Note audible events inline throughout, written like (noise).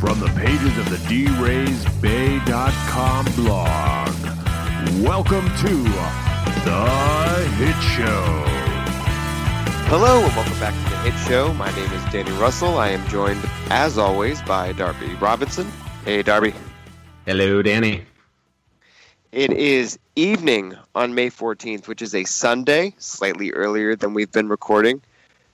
from the pages of the DRaysBay.com blog. Welcome to The Hit Show. Hello and welcome back to the Hit Show. My name is Danny Russell. I am joined, as always, by Darby Robinson. Hey, Darby. Hello, Danny. It is evening on May 14th, which is a Sunday, slightly earlier than we've been recording,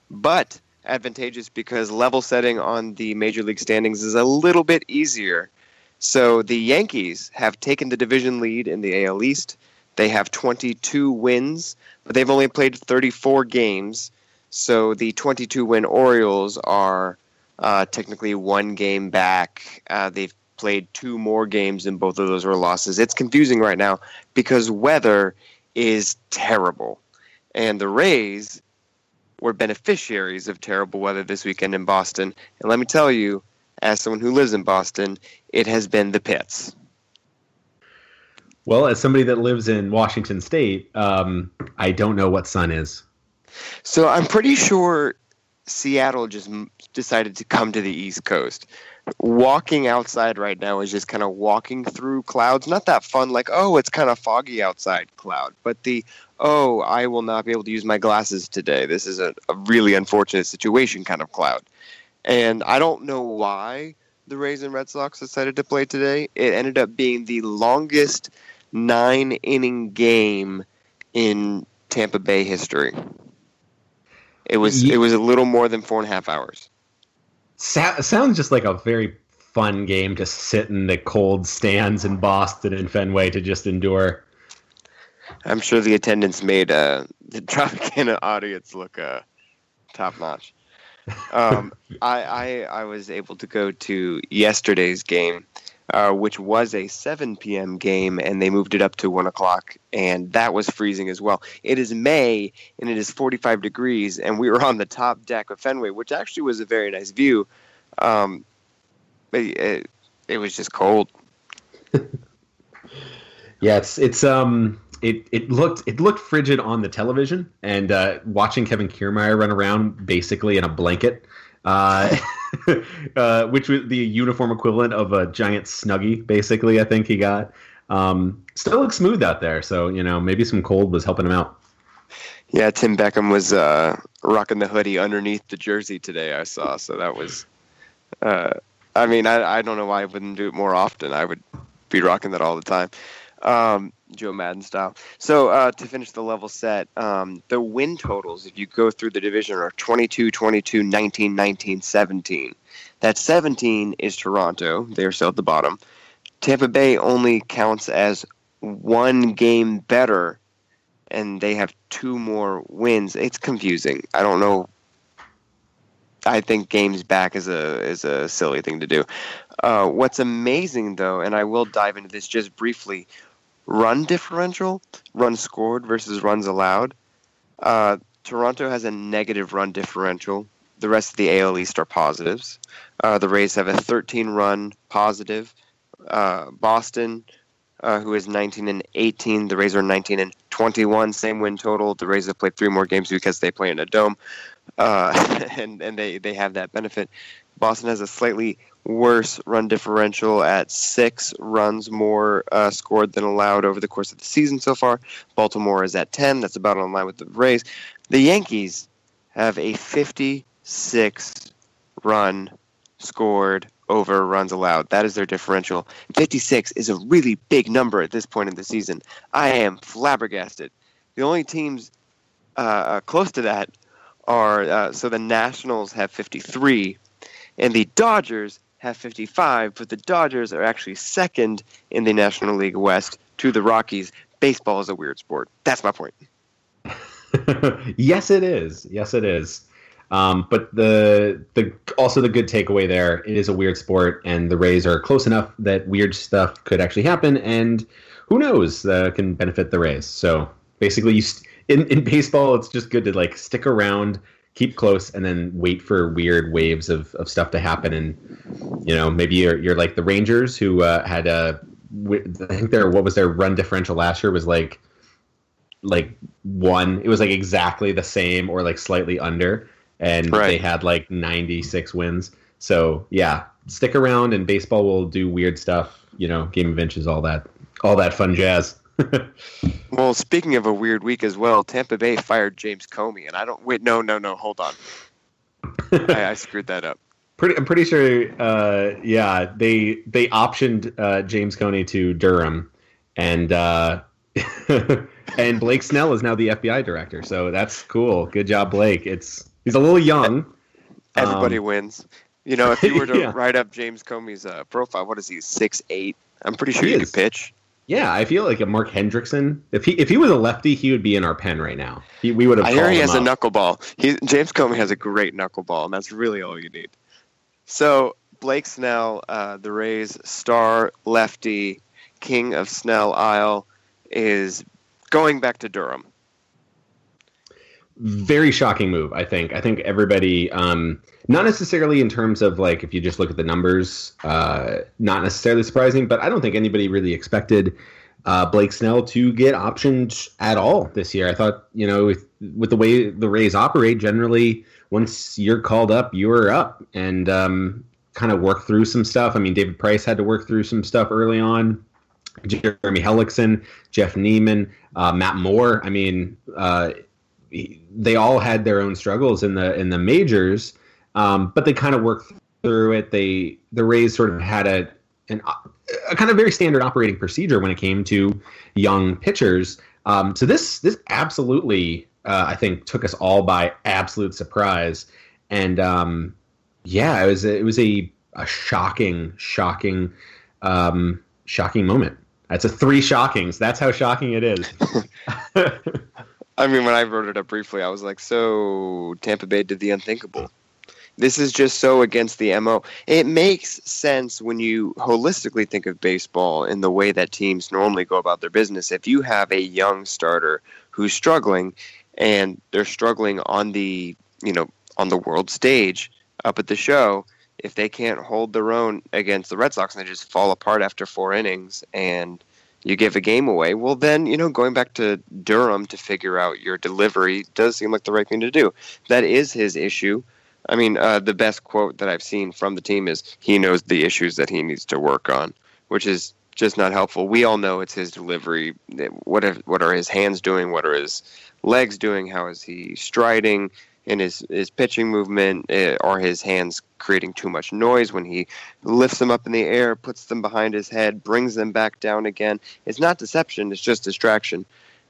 but advantageous because level setting on the Major League standings is a little bit easier. So the Yankees have taken the division lead in the AL East. They have 22 wins, but they've only played 34 games. So the 22 win Orioles are uh, technically one game back. Uh, they've played two more games, and both of those were losses. It's confusing right now because weather is terrible. And the Rays were beneficiaries of terrible weather this weekend in Boston. And let me tell you, as someone who lives in Boston, it has been the pits. Well, as somebody that lives in Washington State, um, I don't know what sun is. So I'm pretty sure Seattle just decided to come to the East Coast. Walking outside right now is just kind of walking through clouds. Not that fun, like, oh, it's kind of foggy outside cloud, but the, oh, I will not be able to use my glasses today. This is a, a really unfortunate situation kind of cloud. And I don't know why the Rays and Red Sox decided to play today. It ended up being the longest nine inning game in Tampa Bay history. It was it was a little more than four and a half hours. So- sounds just like a very fun game to sit in the cold stands in Boston and Fenway to just endure. I'm sure the attendance made uh, the (laughs) Tropicana audience look uh, top notch. Um, (laughs) I, I I was able to go to yesterday's game, uh, which was a 7 p.m. game, and they moved it up to 1 o'clock, and that was freezing as well. It is May, and it is 45 degrees, and we were on the top deck of Fenway, which actually was a very nice view. Um, but it, it was just cold. (laughs) yeah, it's it's um it it looked it looked frigid on the television, and uh, watching Kevin Kiermaier run around basically in a blanket. Uh, (laughs) uh, which was the uniform equivalent of a giant snuggie, basically. I think he got. Um, still looks smooth out there, so you know maybe some cold was helping him out. Yeah, Tim Beckham was uh, rocking the hoodie underneath the jersey today. I saw, so that was. Uh, I mean, I I don't know why I wouldn't do it more often. I would be rocking that all the time. Um, Joe Maddon style. So uh, to finish the level set, um, the win totals, if you go through the division, are 22, 22, 19, 19, 17. That 17 is Toronto. They are still at the bottom. Tampa Bay only counts as one game better, and they have two more wins. It's confusing. I don't know. I think games back is a is a silly thing to do. Uh, what's amazing though, and I will dive into this just briefly, run differential, runs scored versus runs allowed. Uh, Toronto has a negative run differential. The rest of the AL East are positives. Uh, the Rays have a 13 run positive. Uh, Boston, uh, who is 19 and 18, the Rays are 19 and 21, same win total. The Rays have played three more games because they play in a dome, uh, (laughs) and and they they have that benefit. Boston has a slightly worse run differential at six runs more uh, scored than allowed over the course of the season so far. Baltimore is at 10. That's about on line with the Rays. The Yankees have a 56 run scored over runs allowed. That is their differential. 56 is a really big number at this point in the season. I am flabbergasted. The only teams uh, close to that are uh, so the Nationals have 53 and the Dodgers have 55, but the Dodgers are actually second in the National League West to the Rockies. Baseball is a weird sport. That's my point. (laughs) yes, it is. Yes, it is. Um, but the the also the good takeaway there, it is a weird sport, and the Rays are close enough that weird stuff could actually happen, and who knows, uh, can benefit the Rays. So basically, you st- in in baseball, it's just good to like stick around, keep close, and then wait for weird waves of, of stuff to happen. And you know, maybe you're you're like the Rangers who uh, had a I think their what was their run differential last year was like like one. It was like exactly the same or like slightly under, and Right. they had like 96 wins. So yeah, stick around, and baseball will do weird stuff. You know, game of inches, all that, all that fun jazz. Well, speaking of a weird week as well, Tampa Bay fired James Comey, and I don't wait. No, no, no. Hold on. I, I screwed that up. (laughs) Pretty, I'm pretty sure. Uh, yeah, they they optioned uh, James Comey to Durham, and uh, (laughs) and Blake Snell is now the FBI director. So that's cool. Good job, Blake. It's he's a little young. Everybody um, wins. You know, if you (laughs) were to yeah. write up James Comey's uh, profile, what is he? Six eight. I'm pretty sure he, he could pitch. Yeah, I feel like a Mark Hendrickson. If he if he was a lefty, he would be in our pen right now. He, we would have. I hear he has up. a knuckleball. He James Comey has a great knuckleball, and that's really all you need. So Blake Snell, uh, the Rays star lefty, king of Snell Isle, is going back to Durham. Very shocking move, I think. I think everybody. Um, not necessarily in terms of like if you just look at the numbers, uh, not necessarily surprising, but I don't think anybody really expected uh, Blake Snell to get optioned at all this year. I thought, you know, with, with the way the Rays operate, generally, once you're called up, you're up, and um, kind of work through some stuff. I mean, David Price had to work through some stuff early on. Jeremy Hellickson, Jeff Niemann, uh, Matt Moore. I mean, uh, they all had their own struggles in the in the majors um, but they kind of worked through it. They the Rays sort of had a an, a kind of very standard operating procedure when it came to young pitchers. Um, so this this absolutely uh, I think took us all by absolute surprise, and um, yeah, it was a, it was a a shocking shocking um, shocking moment. That's a three shockings. That's how shocking it is. (laughs) (laughs) I mean, when I wrote it up briefly, I was like, "So Tampa Bay did the unthinkable." This is just so against the MO. It makes sense when you holistically think of baseball in the way that teams normally go about their business. If you have a young starter who's struggling and they're struggling on the, you know, on the world stage up at the show, if they can't hold their own against the Red Sox and they just fall apart after four innings and you give a game away, well, then, you know, going back to Durham to figure out your delivery does seem like the right thing to do. That is his issue. I mean, uh, the best quote that I've seen from the team is he knows the issues that he needs to work on, which is just not helpful. We all know it's his delivery. What what are his hands doing? What are his legs doing? How is he striding? In his, his pitching movement, uh, are his hands creating too much noise when he lifts them up in the air, puts them behind his head, brings them back down again? It's not deception, it's just distraction.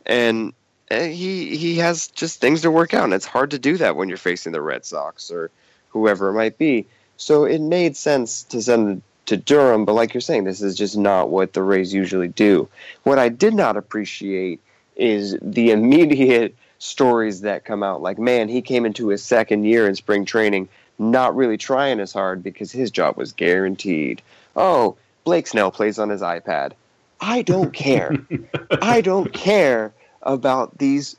And Eh, he he has just things to work out, and it's hard to do that when you're facing the Red Sox or whoever it might be. So it made sense to send to Durham, but like you're saying, this is just not what the Rays usually do. What I did not appreciate is the (laughs) immediate stories that come out. Like, man, he came into his second year in spring training not really trying as hard because his job was guaranteed. Oh, Blake Snell plays on his iPad. I don't care. (laughs) I don't care about these,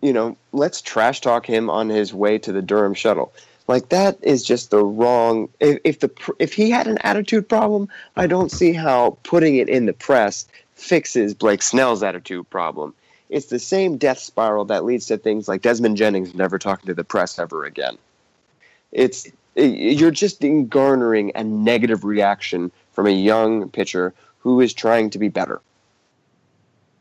you know, let's trash talk him on his way to the Durham shuttle. Like that is just the wrong. If, if the if he had an attitude problem, I don't see how putting it in the press fixes Blake Snell's attitude problem. It's the same death spiral that leads to things like Desmond Jennings never talking to the press ever again. It's you're just garnering a negative reaction from a young pitcher who is trying to be better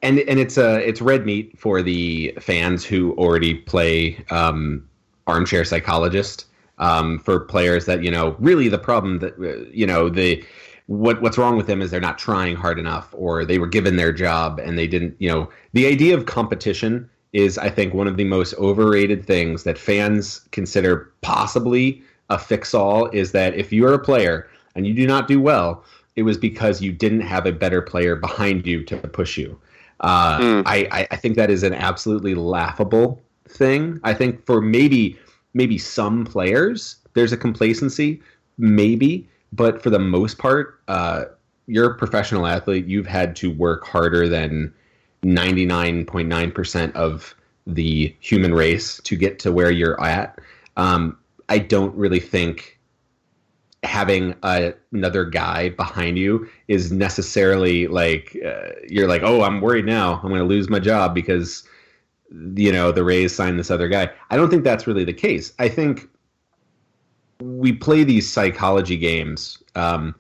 and and it's a it's red meat for the fans who already play um, armchair psychologist um, for players that you know really the problem that uh, you know the what what's wrong with them is they're not trying hard enough or they were given their job and they didn't you know the idea of competition is I think one of the most overrated things that fans consider possibly a fix all is that if you are a player and you do not do well it was because you didn't have a better player behind you to push you uh, mm. I, I think that is an absolutely laughable thing. I think for maybe maybe some players there's a complacency, maybe, but for the most part, uh, you're a professional athlete. You've had to work harder than 99.9% of the human race to get to where you're at. Um, I don't really think having a, another guy behind you is necessarily like uh, you're like oh i'm worried now i'm going to lose my job because you know the rays signed this other guy i don't think that's really the case i think we play these psychology games um,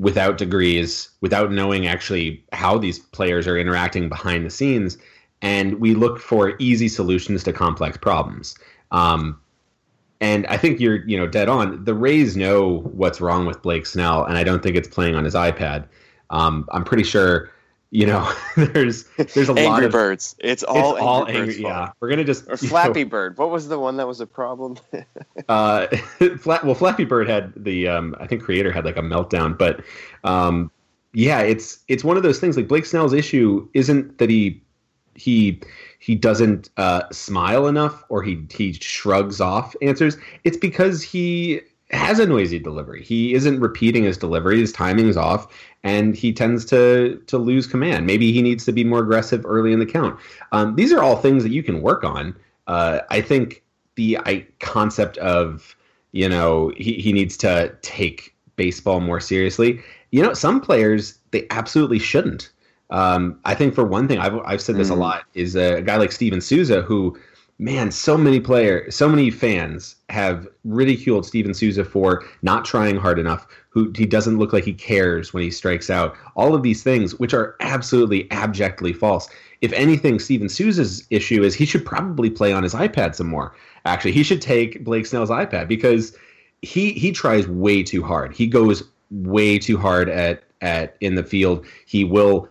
without degrees, without knowing actually how these players are interacting behind the scenes, and we look for easy solutions to complex problems. Um, and I think you're you know dead on. The Rays know what's wrong with Blake Snell, and I don't think it's playing on his iPad. Um, I'm pretty sure you know (laughs) there's there's a Angry lot of Birds. It's all it's all Angry Birds. Yeah, we're gonna just Or (laughs) you know, Flappy Bird. What was the one that was a problem? (laughs) uh, Flat, well, Flappy Bird had the um, I think creator had like a meltdown, but um, yeah, it's it's one of those things. Like Blake Snell's issue isn't that he he he doesn't uh, smile enough or he he shrugs off answers. It's because he has a noisy delivery. He isn't repeating his delivery. His timing's off, and he tends to to lose command. Maybe he needs to be more aggressive early in the count. Um, these are all things that you can work on. Uh, I think the I, concept of you know he, he needs to take baseball more seriously. You know, some players they absolutely shouldn't. Um, I think for one thing, I've I've said this a Mm. lot is a guy like Steven Souza who, man, so many players, so many fans have ridiculed Steven Souza for not trying hard enough. Who he doesn't look like he cares when he strikes out. All of these things, which are absolutely abjectly false. If anything, Steven Souza's issue is he should probably play on his iPad some more. Actually, he should take Blake Snell's iPad because he he tries way too hard. He goes way too hard at at in the field. He will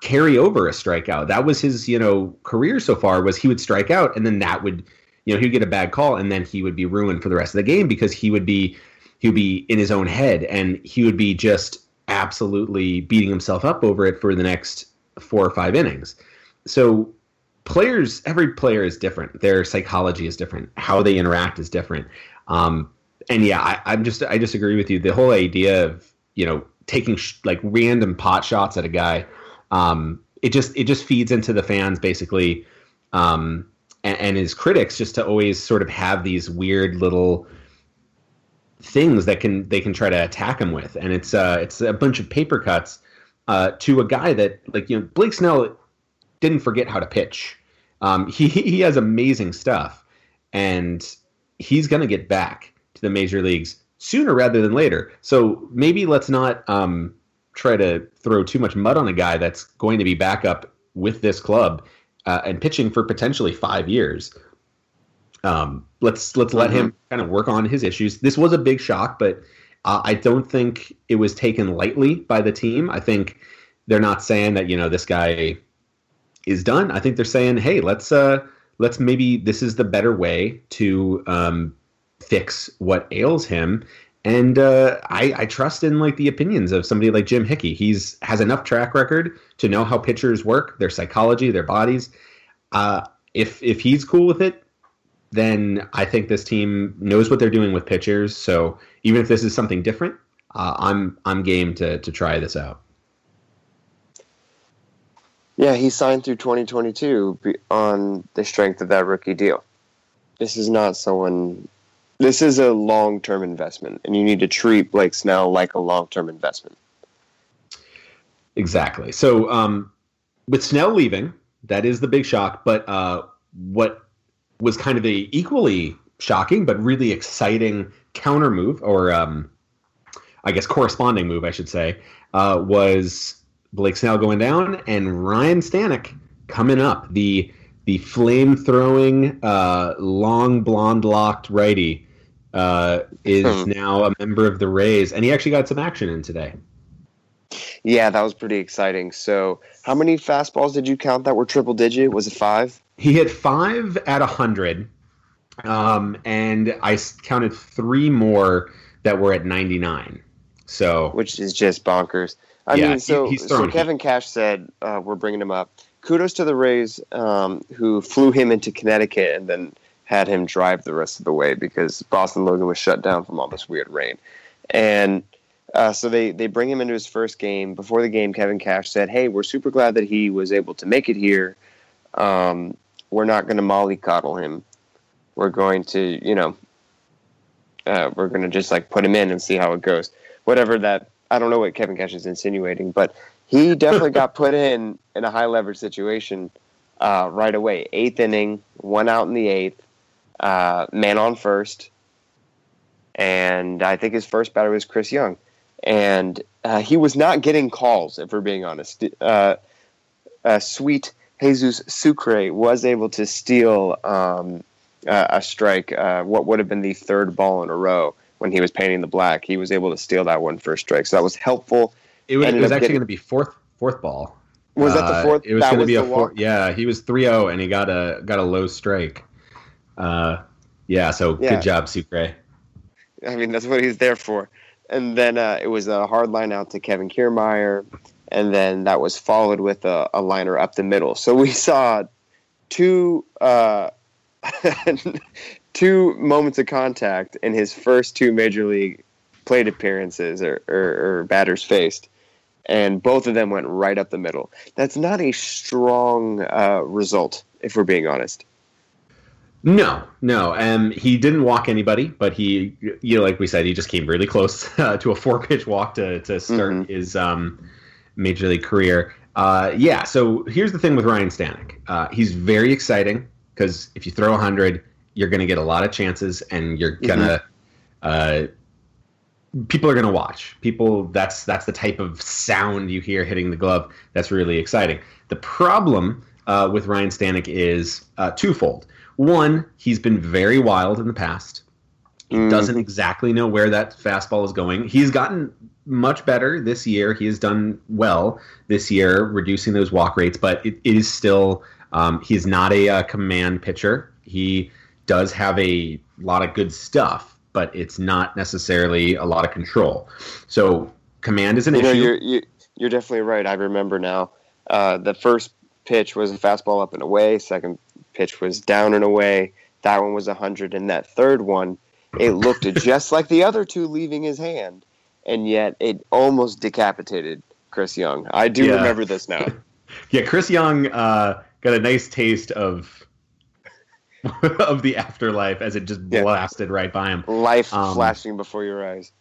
carry over a strikeout. That was his, you know, career so far was he would strike out and then that would, you know, he'd get a bad call and then he would be ruined for the rest of the game because he would be he would be in his own head and he would be just absolutely beating himself up over it for the next four or five innings. So players every player is different. Their psychology is different. How they interact is different. Um, and yeah, I, I'm just I disagree with you. The whole idea of you know taking sh- like random pot shots at a guy, um, it just it just feeds into the fans basically, um, and, and his critics just to always sort of have these weird little things that can they can try to attack him with, and it's uh it's a bunch of paper cuts uh, to a guy that like you know Blake Snell didn't forget how to pitch. Um, (laughs) he he has amazing stuff, and he's going to get back to the major leagues sooner rather than later. So maybe let's not um, try to throw too much mud on a guy that's going to be back up with this club uh, and pitching for potentially five years. Um, let's let's let him kind of work on his issues. This was a big shock, but uh, I don't think it was taken lightly by the team. I think they're not saying that you know this guy is done. I think they're saying, hey, let's uh, let's maybe this is the better way to um, fix what ails him. And uh, I, I trust in like the opinions of somebody like Jim Hickey. He's has enough track record to know how pitchers work, their psychology, their bodies. Uh, if if he's cool with it, then I think this team knows what they're doing with pitchers. So even if this is something different, uh, I'm I'm game to to try this out. Yeah, he signed through 2022 on the strength of that rookie deal. This is not someone. This is a long term investment, and you need to treat Blake Snell like a long term investment. Exactly. So um, with Snell leaving, that is the big shock. But uh, what was kind of a equally shocking but really exciting counter move, or um, I guess corresponding move, I should say, uh, was Blake Snell going down and Ryan Stanek coming up. The the flame throwing, uh, long blonde locked righty uh, is Hmm. now a member of the Rays, and he actually got some action in today. Yeah, that was pretty exciting. So, how many fastballs did you count that were triple digit? Was it five? He hit five at a hundred, um, and I counted three more that were at ninety nine. So which is just bonkers. I Yeah, mean, so so Kevin Cash said uh, we're bringing him up. Kudos to the Rays um, who flew him into Connecticut and then had him drive the rest of the way because Boston Logan was shut down from all this weird rain. And uh, so they they bring him into his first game. Before the game, Kevin Cash said, "Hey, we're super glad that he was able to make it here. Um, we're not going to mollycoddle him. We're going to, you know, uh, we're going to just like put him in and see how it goes. Whatever that I don't know what Kevin Cash is insinuating, but he definitely got put in in a high leverage situation uh, right away. Eighth inning, one out in the eighth, uh, man on first, and I think his first batter was Chris Young, and uh, he was not getting calls. If we're being honest, uh, uh, sweet Jesus Sucre was able to steal um, a strike. Uh, what would have been the third ball in a row when he was painting the black? He was able to steal that one first strike, so that was helpful. It was, it was actually going to be fourth fourth ball. Was that the uh, fourth? it was going to be a four. Yeah, he was 3-0 and he got a got a low strike. Uh, yeah, so yeah. good job, Sucre. I mean, that's what he's there for. And then uh, it was a hard line out to Kevin Kiermaier, and then that was followed with a, a liner up the middle. So we saw two uh, (laughs) two moments of contact in his first two major league plate appearances or, or, or batters faced and both of them went right up the middle. That's not a strong uh, result, if we're being honest. No, no. Um, he didn't walk anybody, but he, you know, like we said, he just came really close (laughs) uh, to a four pitch walk to, to start mm-hmm. his um, major league career. Uh, yeah, so here's the thing with Ryan Stanek. Uh, he's very exciting because if you throw 100, you're going to get a lot of chances and you're going to. Mm-hmm. People are going to watch. People that's that's the type of sound you hear hitting the glove. That's really exciting. The problem uh, with Ryan Stanek is uh, twofold. One, he's been very wild in the past. He mm. doesn't exactly know where that fastball is going. He's gotten much better this year. He has done well this year, reducing those walk rates, but it, it is still um, he's not a, a uh, command pitcher. He does have a lot of good stuff, but it's not necessarily a lot of control. So command is an you issue. Know, you're, you, are you are definitely right. I remember now. Uh, the first pitch was a fastball up and away. Second pitch was down and away. That one was 100. And that third one, it looked (laughs) just like the other two leaving his hand. And yet it almost decapitated Chris Young. I do yeah. remember this now. (laughs) yeah, Chris Young uh, got a nice taste of (laughs) of the afterlife as it just blasted yeah. right by him. Life um, flashing before your eyes.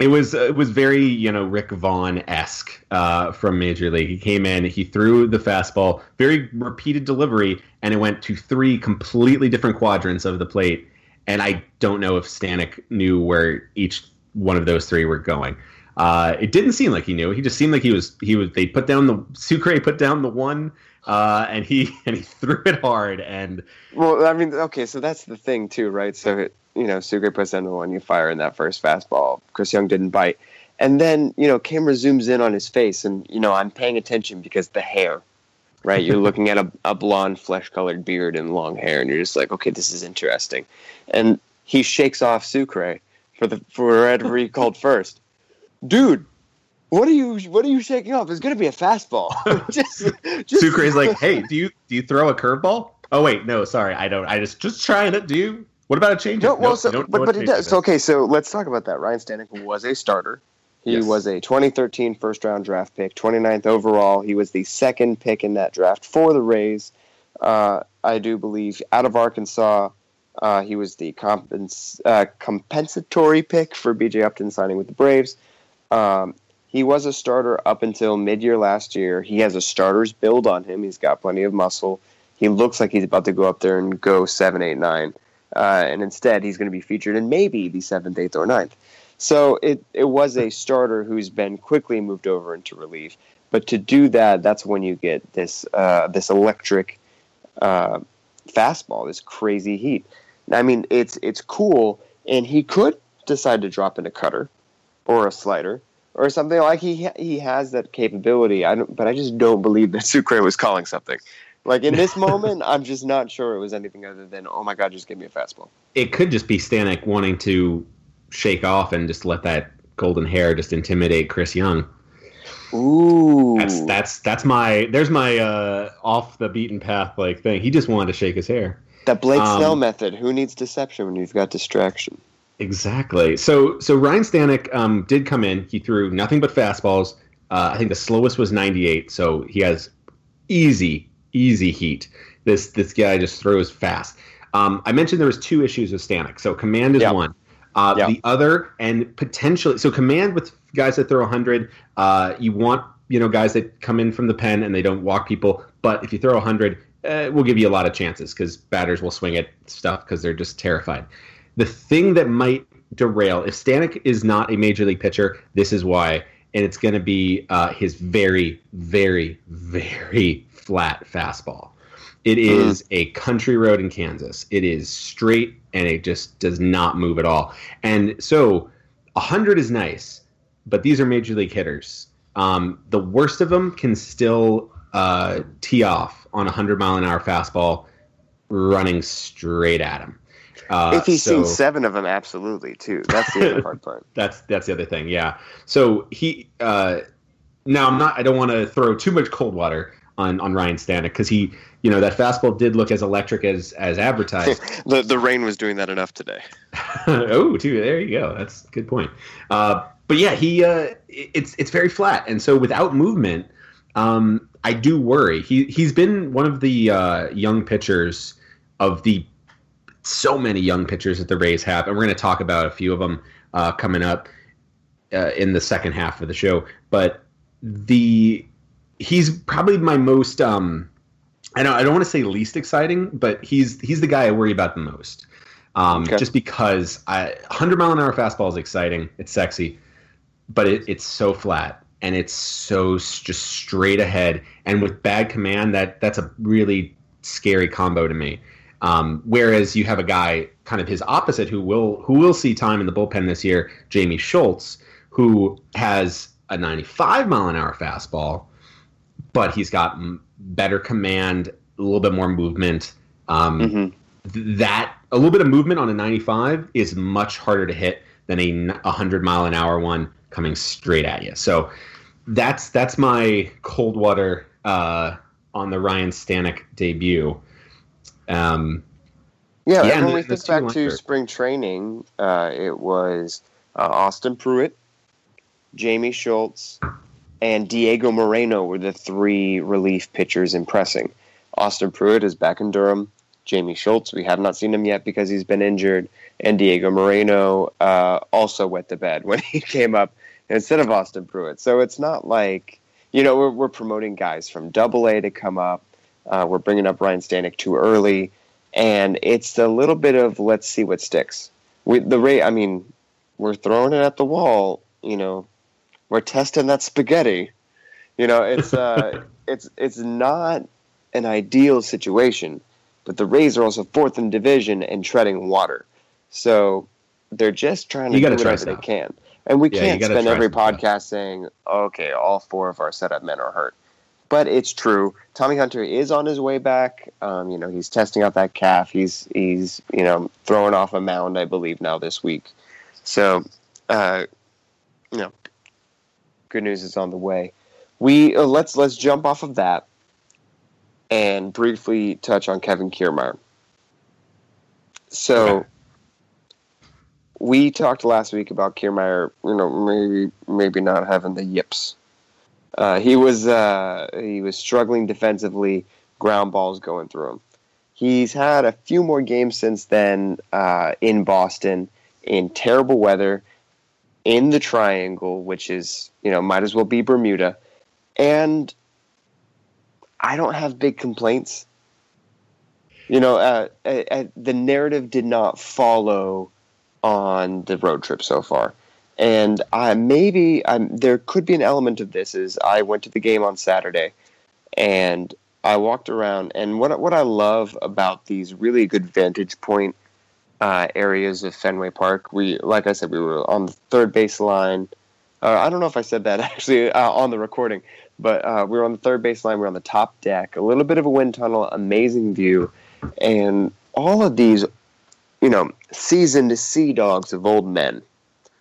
It was it was very you know Rick Vaughn esque uh, from Major League. He came in, he threw the fastball, very repeated delivery, and it went to three completely different quadrants of the plate. And I don't know if Stanek knew where each one of those three were going. Uh, it didn't seem like he knew. He just seemed like he was he was. They put down the Sucre put down the one, uh, and he (laughs) and he threw it hard. And well, I mean, okay, so that's the thing too, right? So it, you know, Sucre puts down the one, you fire in that first fastball. Chris Young didn't bite. And then, you know, camera zooms in on his face, and, you know, I'm paying attention because the hair, right? You're (laughs) looking at a, a blonde, flesh colored beard and long hair, and you're just like, okay, this is interesting. And he shakes off Sucre for the for whatever he called first. Dude, what are you what are you shaking off? It's gonna be a fastball. (laughs) (laughs) just, just Sucre's like, hey, (laughs) do you do you throw a curveball? Oh wait, no, sorry, I don't. I just just trying it. Do you? What about a change? No, well, nope, so, but but it does. So, okay, so let's talk about that. Ryan Stanek was a starter. He yes. was a 2013 first round draft pick, 29th overall. He was the second pick in that draft for the Rays. Uh, I do believe out of Arkansas. Uh, he was the compens- uh, compensatory pick for BJ Upton signing with the Braves. Um, he was a starter up until mid year last year. He has a starter's build on him. He's got plenty of muscle. He looks like he's about to go up there and go seven, eight, nine uh, and instead he's going to be featured in maybe the seventh, eighth, or ninth. So it it was a starter who's been quickly moved over into relief. But to do that, that's when you get this uh, this electric uh, fastball, this crazy heat. I mean, it's it's cool, and he could decide to drop in a cutter or a slider or something like he he has that capability. I don't, but I just don't believe that (laughs) Sucre was calling something. Like in this (laughs) moment, I'm just not sure it was anything other than, oh my god, just give me a fastball. It could just be Stanek wanting to shake off and just let that golden hair just intimidate Chris Young. Ooh, that's that's that's my there's my uh, off the beaten path like thing. He just wanted to shake his hair. That Blake um, Snell method. Who needs deception when you've got distraction? Exactly. So so Ryan Stanek um, did come in. He threw nothing but fastballs. Uh, I think the slowest was 98. So he has easy easy heat. This this guy just throws fast. Um, I mentioned there was two issues with Stanek. So command is yep. one. Uh, yep. The other, and potentially, so command with guys that throw 100, uh, you want you know guys that come in from the pen and they don't walk people. But if you throw 100, uh, we'll give you a lot of chances because batters will swing at stuff because they're just terrified. The thing that might derail. If Stanek is not a major league pitcher, this is why, and it's going to be uh, his very, very, very flat fastball. It is mm. a country road in Kansas. It is straight and it just does not move at all. And so, hundred is nice, but these are major league hitters. Um, the worst of them can still uh, tee off on a hundred mile an hour fastball, running straight at him. Uh, if he's so, seen seven of them, absolutely too. That's the other (laughs) hard part. That's that's the other thing. Yeah. So he uh, now I'm not. I don't want to throw too much cold water on on Ryan Stanek because he, you know, that fastball did look as electric as as advertised. (laughs) the the rain was doing that enough today. (laughs) oh, too. There you go. That's a good point. Uh, but yeah, he uh, it's it's very flat, and so without movement, um, I do worry. He he's been one of the uh, young pitchers of the so many young pitchers that the Rays have, and we're going to talk about a few of them uh, coming up uh, in the second half of the show. But the he's probably my most um, I don't I don't want to say least exciting, but he's he's the guy I worry about the most. Um, okay. Just because I, 100 mile an hour fastball is exciting, it's sexy, but it, it's so flat and it's so just straight ahead. And with bad command, that that's a really scary combo to me. Um, whereas you have a guy kind of his opposite who will who will see time in the bullpen this year, Jamie Schultz, who has a 95 mile an hour fastball, but he's got better command, a little bit more movement. Um, mm-hmm. That a little bit of movement on a 95 is much harder to hit than a 100 mile an hour one coming straight at you. So that's that's my cold water uh, on the Ryan Stanek debut. Um, yeah, yeah when the, we think back to spring training, uh, it was uh, Austin Pruitt, Jamie Schultz, and Diego Moreno were the three relief pitchers impressing. Austin Pruitt is back in Durham. Jamie Schultz, we have not seen him yet because he's been injured. And Diego Moreno uh, also wet the bed when (laughs) he came up instead of Austin Pruitt. So it's not like, you know, we're, we're promoting guys from double A to come up uh, we're bringing up Ryan Stanek too early, and it's a little bit of let's see what sticks. We, the rate, I mean, we're throwing it at the wall. You know, we're testing that spaghetti. You know, it's uh, (laughs) it's it's not an ideal situation, but the Rays are also fourth in division and treading water, so they're just trying to do whatever they can. And we yeah, can't spend every podcast saying, "Okay, all four of our setup men are hurt." But it's true. Tommy Hunter is on his way back. Um, you know, he's testing out that calf. He's he's you know throwing off a mound, I believe, now this week. So, uh, you know, good news is on the way. We uh, let's let's jump off of that and briefly touch on Kevin Kiermaier. So. Okay. We talked last week about Kiermaier, you know, maybe maybe not having the yips uh, he was uh, he was struggling defensively, ground balls going through him. He's had a few more games since then uh, in Boston in terrible weather in the Triangle, which is you know might as well be Bermuda, and I don't have big complaints. You know, uh, uh, the narrative did not follow on the road trip so far. And I maybe there could be an element of this. Is I went to the game on Saturday, and I walked around, and what what I love about these really good vantage point uh, areas of Fenway Park, we like I said, we were on the third base line. Uh, I don't know if I said that (laughs) actually uh, on the recording, but uh, we were on the third base line. We are on the top deck, a little bit of a wind tunnel, amazing view, and all of these, you know, seasoned sea dogs of old men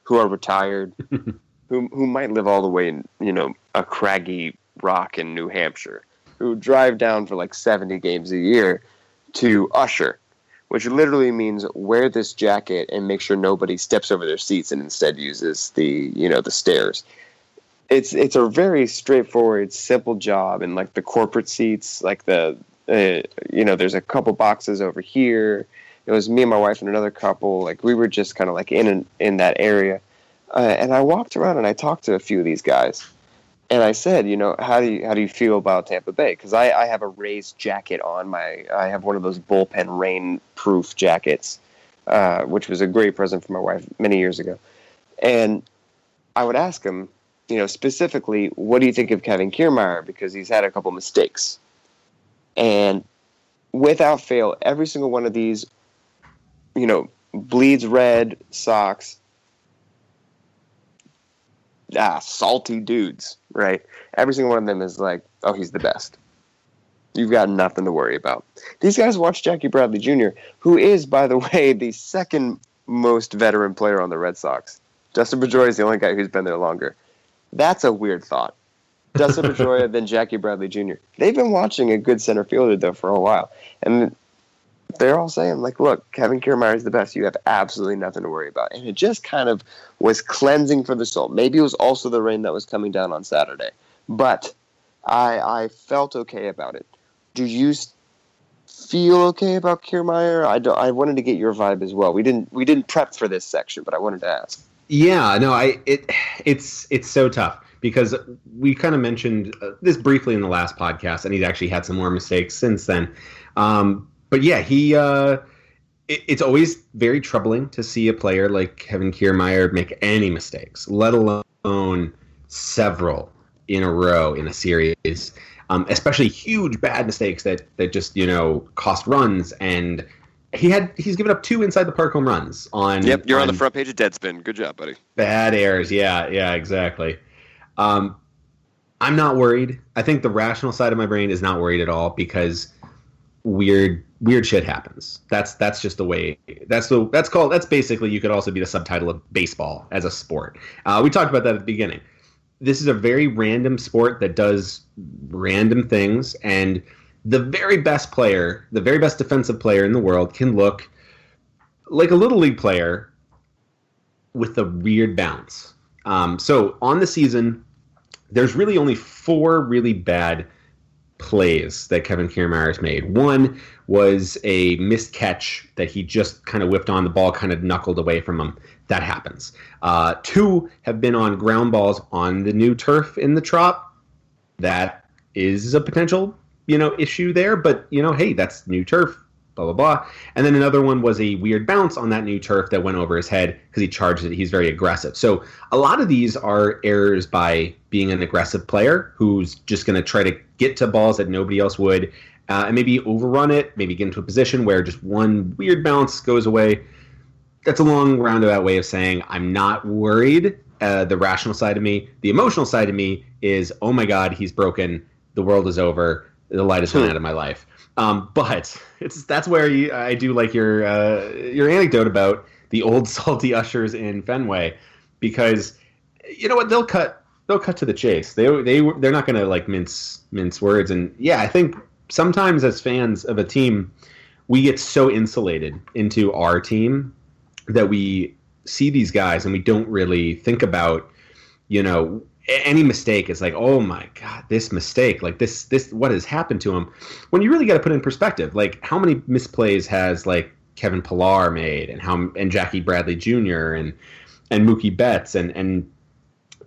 who are retired, (laughs) who who might live all the way in you know a craggy rock in New Hampshire, who drive down for like seventy games a year to usher, which literally means wear this jacket and make sure nobody steps over their seats and instead uses the you know the stairs. It's it's a very straightforward, simple job, and like the corporate seats, like the uh, you know, there's a couple boxes over here it was me and my wife and another couple. Like we were just kind of like in in that area, uh, and I walked around and I talked to a few of these guys, and I said, you know, how do you how do you feel about Tampa Bay? Because I, I have a raised jacket on my. I have one of those bullpen rain proof jackets, uh, which was a great present for my wife many years ago. And I would ask him, you know, specifically, what do you think of Kevin Kiermaier? Because he's had a couple mistakes. And without fail, every single one of these, you know, bleeds Red Sox, ah, salty dudes, right? Every single one of them is like, oh, he's the best. You've got nothing to worry about. These guys watch Jackie Bradley Jr., who is, by the (laughs) way, the second most veteran player on the Red Sox. Dustin Pedroia is the only guy who's been there longer. That's a weird thought. Dustin (laughs) Pedroia, then Jackie Bradley Jr. They've been watching a good center fielder though for a while, and they're all saying like, "Look, Kevin Kiermaier is the best. You have absolutely nothing to worry about." And it just kind of was cleansing for the soul. Maybe it was also the rain that was coming down on Saturday, but I I felt okay about it. Do you feel okay about Kiermaier? I don't, I wanted to get your vibe as well. We didn't we didn't prep for this section, but I wanted to ask. Yeah, no, I it it's it's so tough because we kind of mentioned uh, this briefly in the last podcast, and he's actually had some more mistakes since then. Um, but yeah, he. Uh, it, it's always very troubling to see a player like Kevin Kiermaier make any mistakes, let alone several in a row in a series. Um, especially huge bad mistakes that that just you know cost runs and he had he's given up two inside the park home runs on. Yep, you're on, on the front page of Deadspin. Good job, buddy. Bad errors, yeah, yeah, exactly. Um, I'm not worried. I think the rational side of my brain is not worried at all because weird weird shit happens. That's that's just the way. That's the that's called that's basically you could also be the subtitle of baseball as a sport. Uh, we talked about that at the beginning. This is a very random sport that does random things, and the very best player, the very best defensive player in the world, can look like a little league player with a weird bounce um, so on the season, there's really only four really bad plays that Kevin Kiermaier has made. One was a missed catch that he just kind of whipped on the ball, kind of knuckled away from him. That happens. Uh, two have been on ground balls on the new turf in the Trop. That is a potential, you know, issue there. But you know, hey, that's new turf blah blah blah. And then another one was a weird bounce on that new turf that went over his head because he charged it. He's very aggressive. So a lot of these are errors by being an aggressive player who's just going to try to get to balls that nobody else would, uh, and maybe overrun it, maybe get into a position where just one weird bounce goes away. That's a long roundabout way of saying I'm not worried. Uh, the rational side of me, the emotional side of me is, oh my god, he's broken. The world is over. The light has gone hmm. out of my life. Um, but (laughs) it's that's where you, I do like your uh, your anecdote about the old (laughs) salty ushers in Fenway, because you know what they'll cut they'll cut to the chase. They they they're not going to like mince mince words. And yeah, I think sometimes as fans of a team, we get so insulated into our team that we see these guys and we don't really think about you know any mistake is like, oh my god, this mistake, like this, this, what has happened to him? When you really got to put in perspective, like how many misplays has like Kevin Pillar made, and how and Jackie Bradley Jr. and and Mookie Betts and and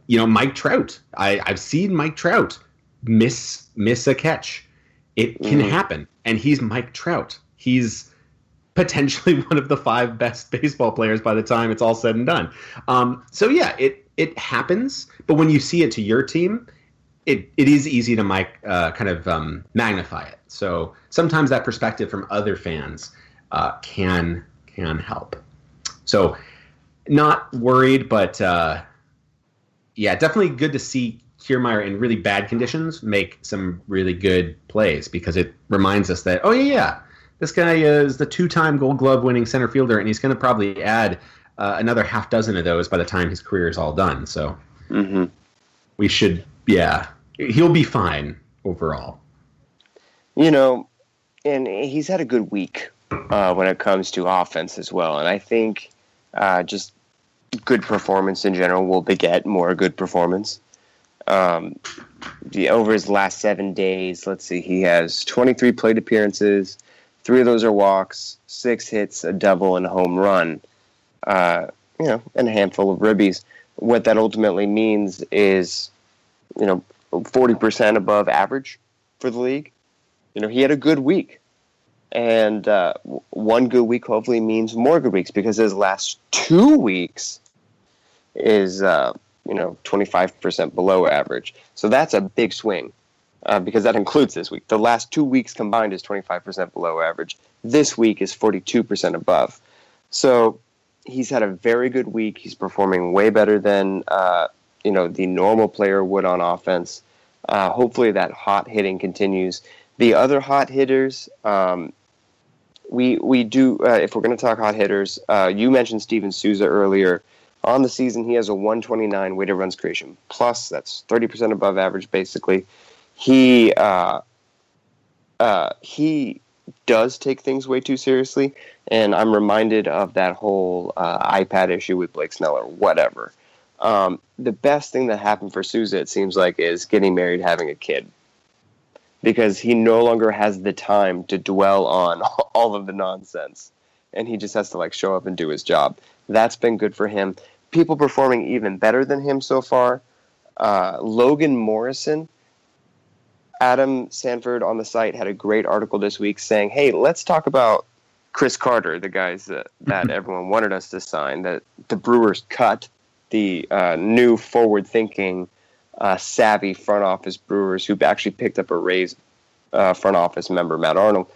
you know Mike Trout. I I've seen Mike Trout miss miss a catch. It can mm. happen, and he's Mike Trout. He's potentially (laughs) one of the five best baseball players by the time it's all said and done. Um, so yeah, it it happens, but when you see it to your team, it, it is easy to uh, kind of um, magnify it. So sometimes that perspective from other fans uh, can can help. So not worried, but uh, yeah, definitely good to see Kiermaier in really bad conditions make some really good plays because it reminds us that oh yeah yeah this guy is the two-time Gold Glove winning center fielder and he's going to probably add uh, another half dozen of those by the time his career is all done. So mm-hmm. we should, yeah, he'll be fine overall. You know, and he's had a good week uh, when it comes to offense as well. And I think uh, just good performance in general will beget more good performance. Um, the, over his last seven days, let's see, he has 23 plate appearances. Three of those are walks, six hits, a double, and a home run uh, you know, and a handful of ribbies. What that ultimately means is, you know, 40% above average for the league. You know, he had a good week. And uh, one good week hopefully means more good weeks because his last two weeks is, uh, you know, 25% below average. So that's a big swing uh, because that includes this week. The last two weeks combined is 25% below average. This week is 42% above. So he's had a very good week. He's performing way better than uh, you know the normal player would on offense. Uh, hopefully that hot hitting continues. The other hot hitters, um, we we do. Uh, if we're going to talk hot hitters, uh, you mentioned Steven Souza earlier. On the season, he has a 129 weighted runs created plus. That's 30% above average, basically. He uh, uh, he does take things way too seriously, and I'm reminded of that whole uh, iPad issue with Blake Snell or whatever. Um, the best thing that happened for Souza, it seems like, is getting married, having a kid, because he no longer has the time to dwell on (laughs) all of the nonsense, and he just has to like show up and do his job. That's been good for him. People performing even better than him so far. Uh, Logan Morrison Adam Sanford on the site had a great article this week saying, "Hey, let's talk about Chris Carter, the guys that, that everyone wanted us to sign, that the Brewers cut, the uh, new forward-thinking, uh, savvy front office Brewers who actually picked up a Rays uh, front office member, Matt Arnold.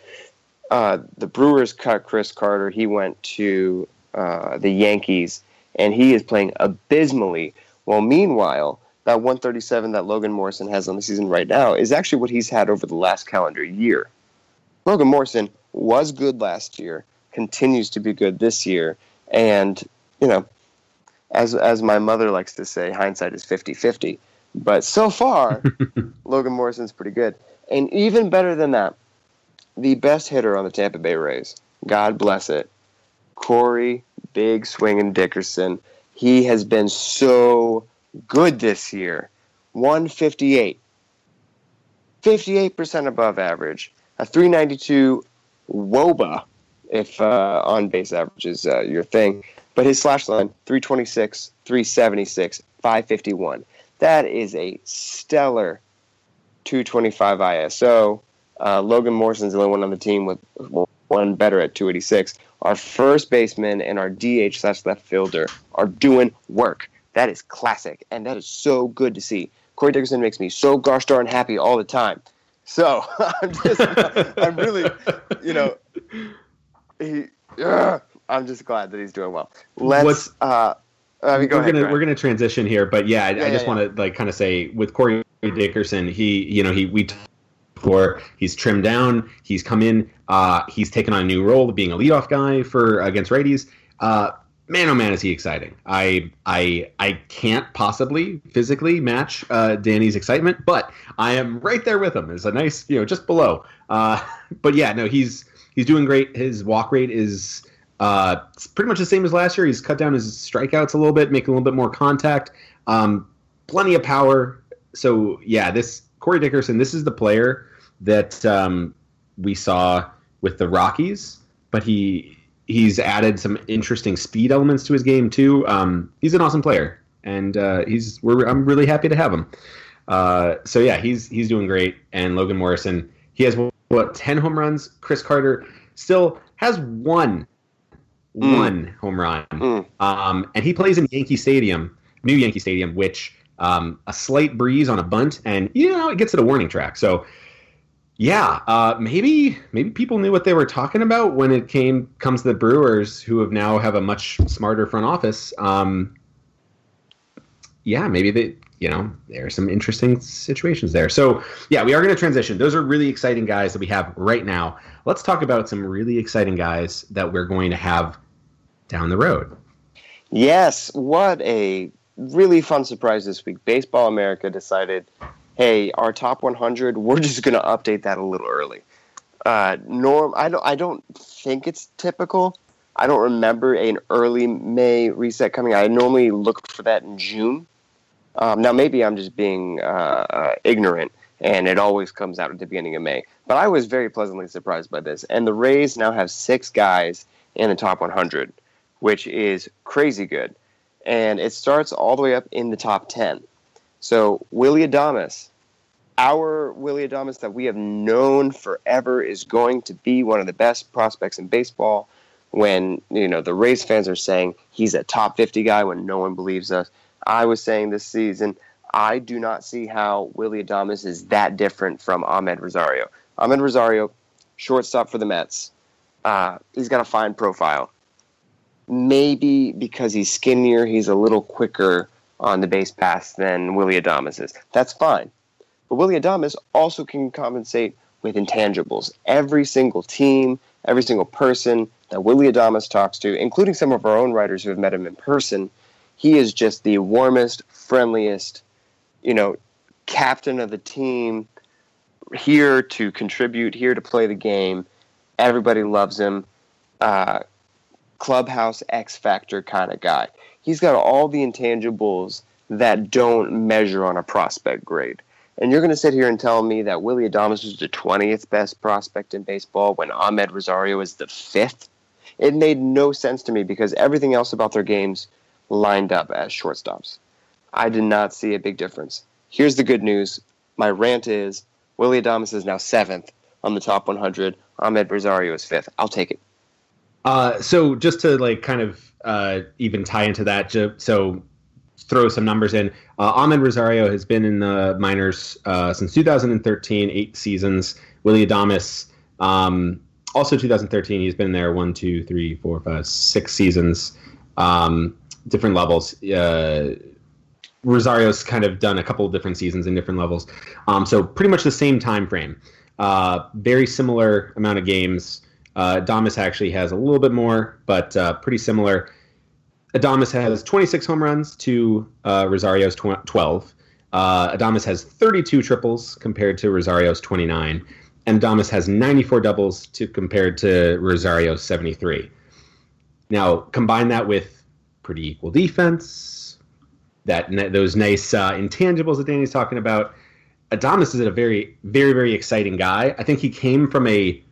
Uh, the Brewers cut Chris Carter. He went to uh, the Yankees, and he is playing abysmally. Well, meanwhile." That 137 that Logan Morrison has on the season right now is actually what he's had over the last calendar year. Logan Morrison was good last year, continues to be good this year, and you know, as as my mother likes to say, hindsight is 50-50. But so far, (laughs) Logan Morrison's pretty good. And even better than that, the best hitter on the Tampa Bay Rays, God bless it, Corey Big Swinging Dickerson. He has been so good this year. 158. 58% above average. A 392 WOBA, if uh, on base average is uh, your thing. But his slash line, 326, 376, 551. That is a stellar 225 ISO. Uh, Logan Morrison's the only one on the team with one better at 286. Our first baseman and our DH slash left fielder are doing work. That is classic, and that is so good to see. Corey Dickerson makes me so gosh darn happy all the time. So (laughs) I'm just, I'm really, you know, he, uh, I'm just glad that he's doing well. Let's. What's, uh, I mean, go we're ahead, gonna we're gonna transition here, but yeah, I, Yeah, I just yeah, want to like kind of say with Corey Dickerson, he you know he we t- before he's trimmed down, he's come in, uh, he's taken on a new role of being a leadoff guy for against righties. Uh, man, oh man, is he exciting! I I I can't possibly physically match uh, Danny's excitement, but I am right there with him. It's a nice, you know, just below. Uh, (laughs) but yeah, no, he's he's doing great. His walk rate is uh, pretty much the same as last year. He's cut down his strikeouts a little bit, making a little bit more contact. Um, plenty of power. So yeah, this Corey Dickerson, this is the player that um, we saw with the Rockies, but he he's added some interesting speed elements to his game too. Um, he's an awesome player, and uh, he's we're, I'm really happy to have him. Uh, so yeah, he's he's doing great. And Logan Morrison, he has what ten home runs. Chris Carter still has one Mm. one home run, Mm. um, and he plays in Yankee Stadium, new Yankee Stadium, which um, a slight breeze on a bunt, and you know it gets it a warning track. So yeah, uh, maybe maybe people knew what they were talking about when it came comes to the Brewers, who have now have a much smarter front office. Um, yeah, maybe they, you know, there are some interesting situations there. So yeah, we are going to transition. Those are really exciting guys that we have right now. Let's talk about some really exciting guys that we're going to have down the road. Yes, what a really fun surprise this week. Baseball America decided, hey, our top 100, we're just going to update that a little early. Uh, norm, I don't, I don't think it's typical. I don't remember an early May reset coming. I normally look for that in June. Um, now, maybe I'm just being uh, uh, ignorant, and it always comes out at the beginning of May. But I was very pleasantly surprised by this. And the Rays now have six guys in the top 100, which is crazy good. And it starts all the way up in the top 10. So, Willie Adames, our Willie Adames that we have known forever is going to be one of the best prospects in baseball. When you know the Rays fans are saying he's a top 50 guy when no one believes us, I was saying this season I do not see how Willie Adames is that different from Amed Rosario. Amed Rosario, shortstop for the Mets. Uh, he's got a fine profile. Maybe because he's skinnier, he's a little quicker on the base pass than Willie Adames is. That's fine. But Willie Adames also can compensate with intangibles. Every single team, every single person that Willie Adames talks to, including some of our own writers who have met him in person, he is just the warmest, friendliest, you know, captain of the team, here to contribute, here to play the game. Everybody loves him. Uh, clubhouse X Factor kind of guy. He's got all the intangibles that don't measure on a prospect grade. And you're going to sit here and tell me that Willie Adames was the 20th best prospect in baseball when Amed Rosario is the fifth? It made no sense to me because everything else about their games lined up as shortstops. I did not see a big difference. Here's the good news. My rant is Willie Adames is now seventh on the top 100. Amed Rosario is fifth. I'll take it. Uh, so just to like kind of uh, even tie into that, so throw some numbers in. Uh, Amed Rosario has been in the minors uh, since 2013, eight seasons. Willie Adames, um, also 2013, he's been there one, two, three, four, five, six seasons, um, different levels. Uh, Rosario's kind of done a couple of different seasons in different levels. Um, so pretty much the same time frame. Uh, very similar amount of games. Uh, Adames actually has a little bit more, but uh, pretty similar. Adames has 26 home runs to uh, Rosario's tw- 12. Uh, Adames has 32 triples compared to Rosario's 29. And Adames has 94 doubles to compared to Rosario's 73. Now, combine that with pretty equal defense, that those nice uh, intangibles that Danny's talking about. Adames is a very, very, very exciting guy. I think he came from a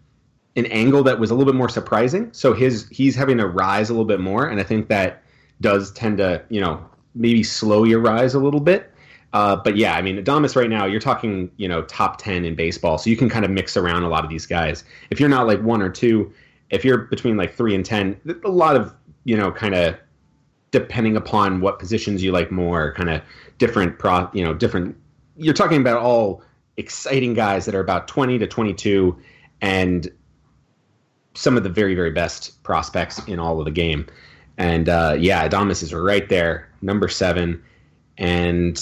an angle that was a little bit more surprising. So his he's having to rise a little bit more, and I think that does tend to you know maybe slow your rise a little bit. Uh, but yeah, I mean, Adames right now, you're talking, you know, top 10 in baseball. So you can kind of mix around a lot of these guys. If you're not like one or two, if you're between like three and 10, a lot of, you know, kind of depending upon what positions you like more, kind of different pro, you know, different. You're talking about all exciting guys that are about 20 to 22, and some of the very very best prospects in all of the game. And uh, yeah, Adames is right there, number seven, and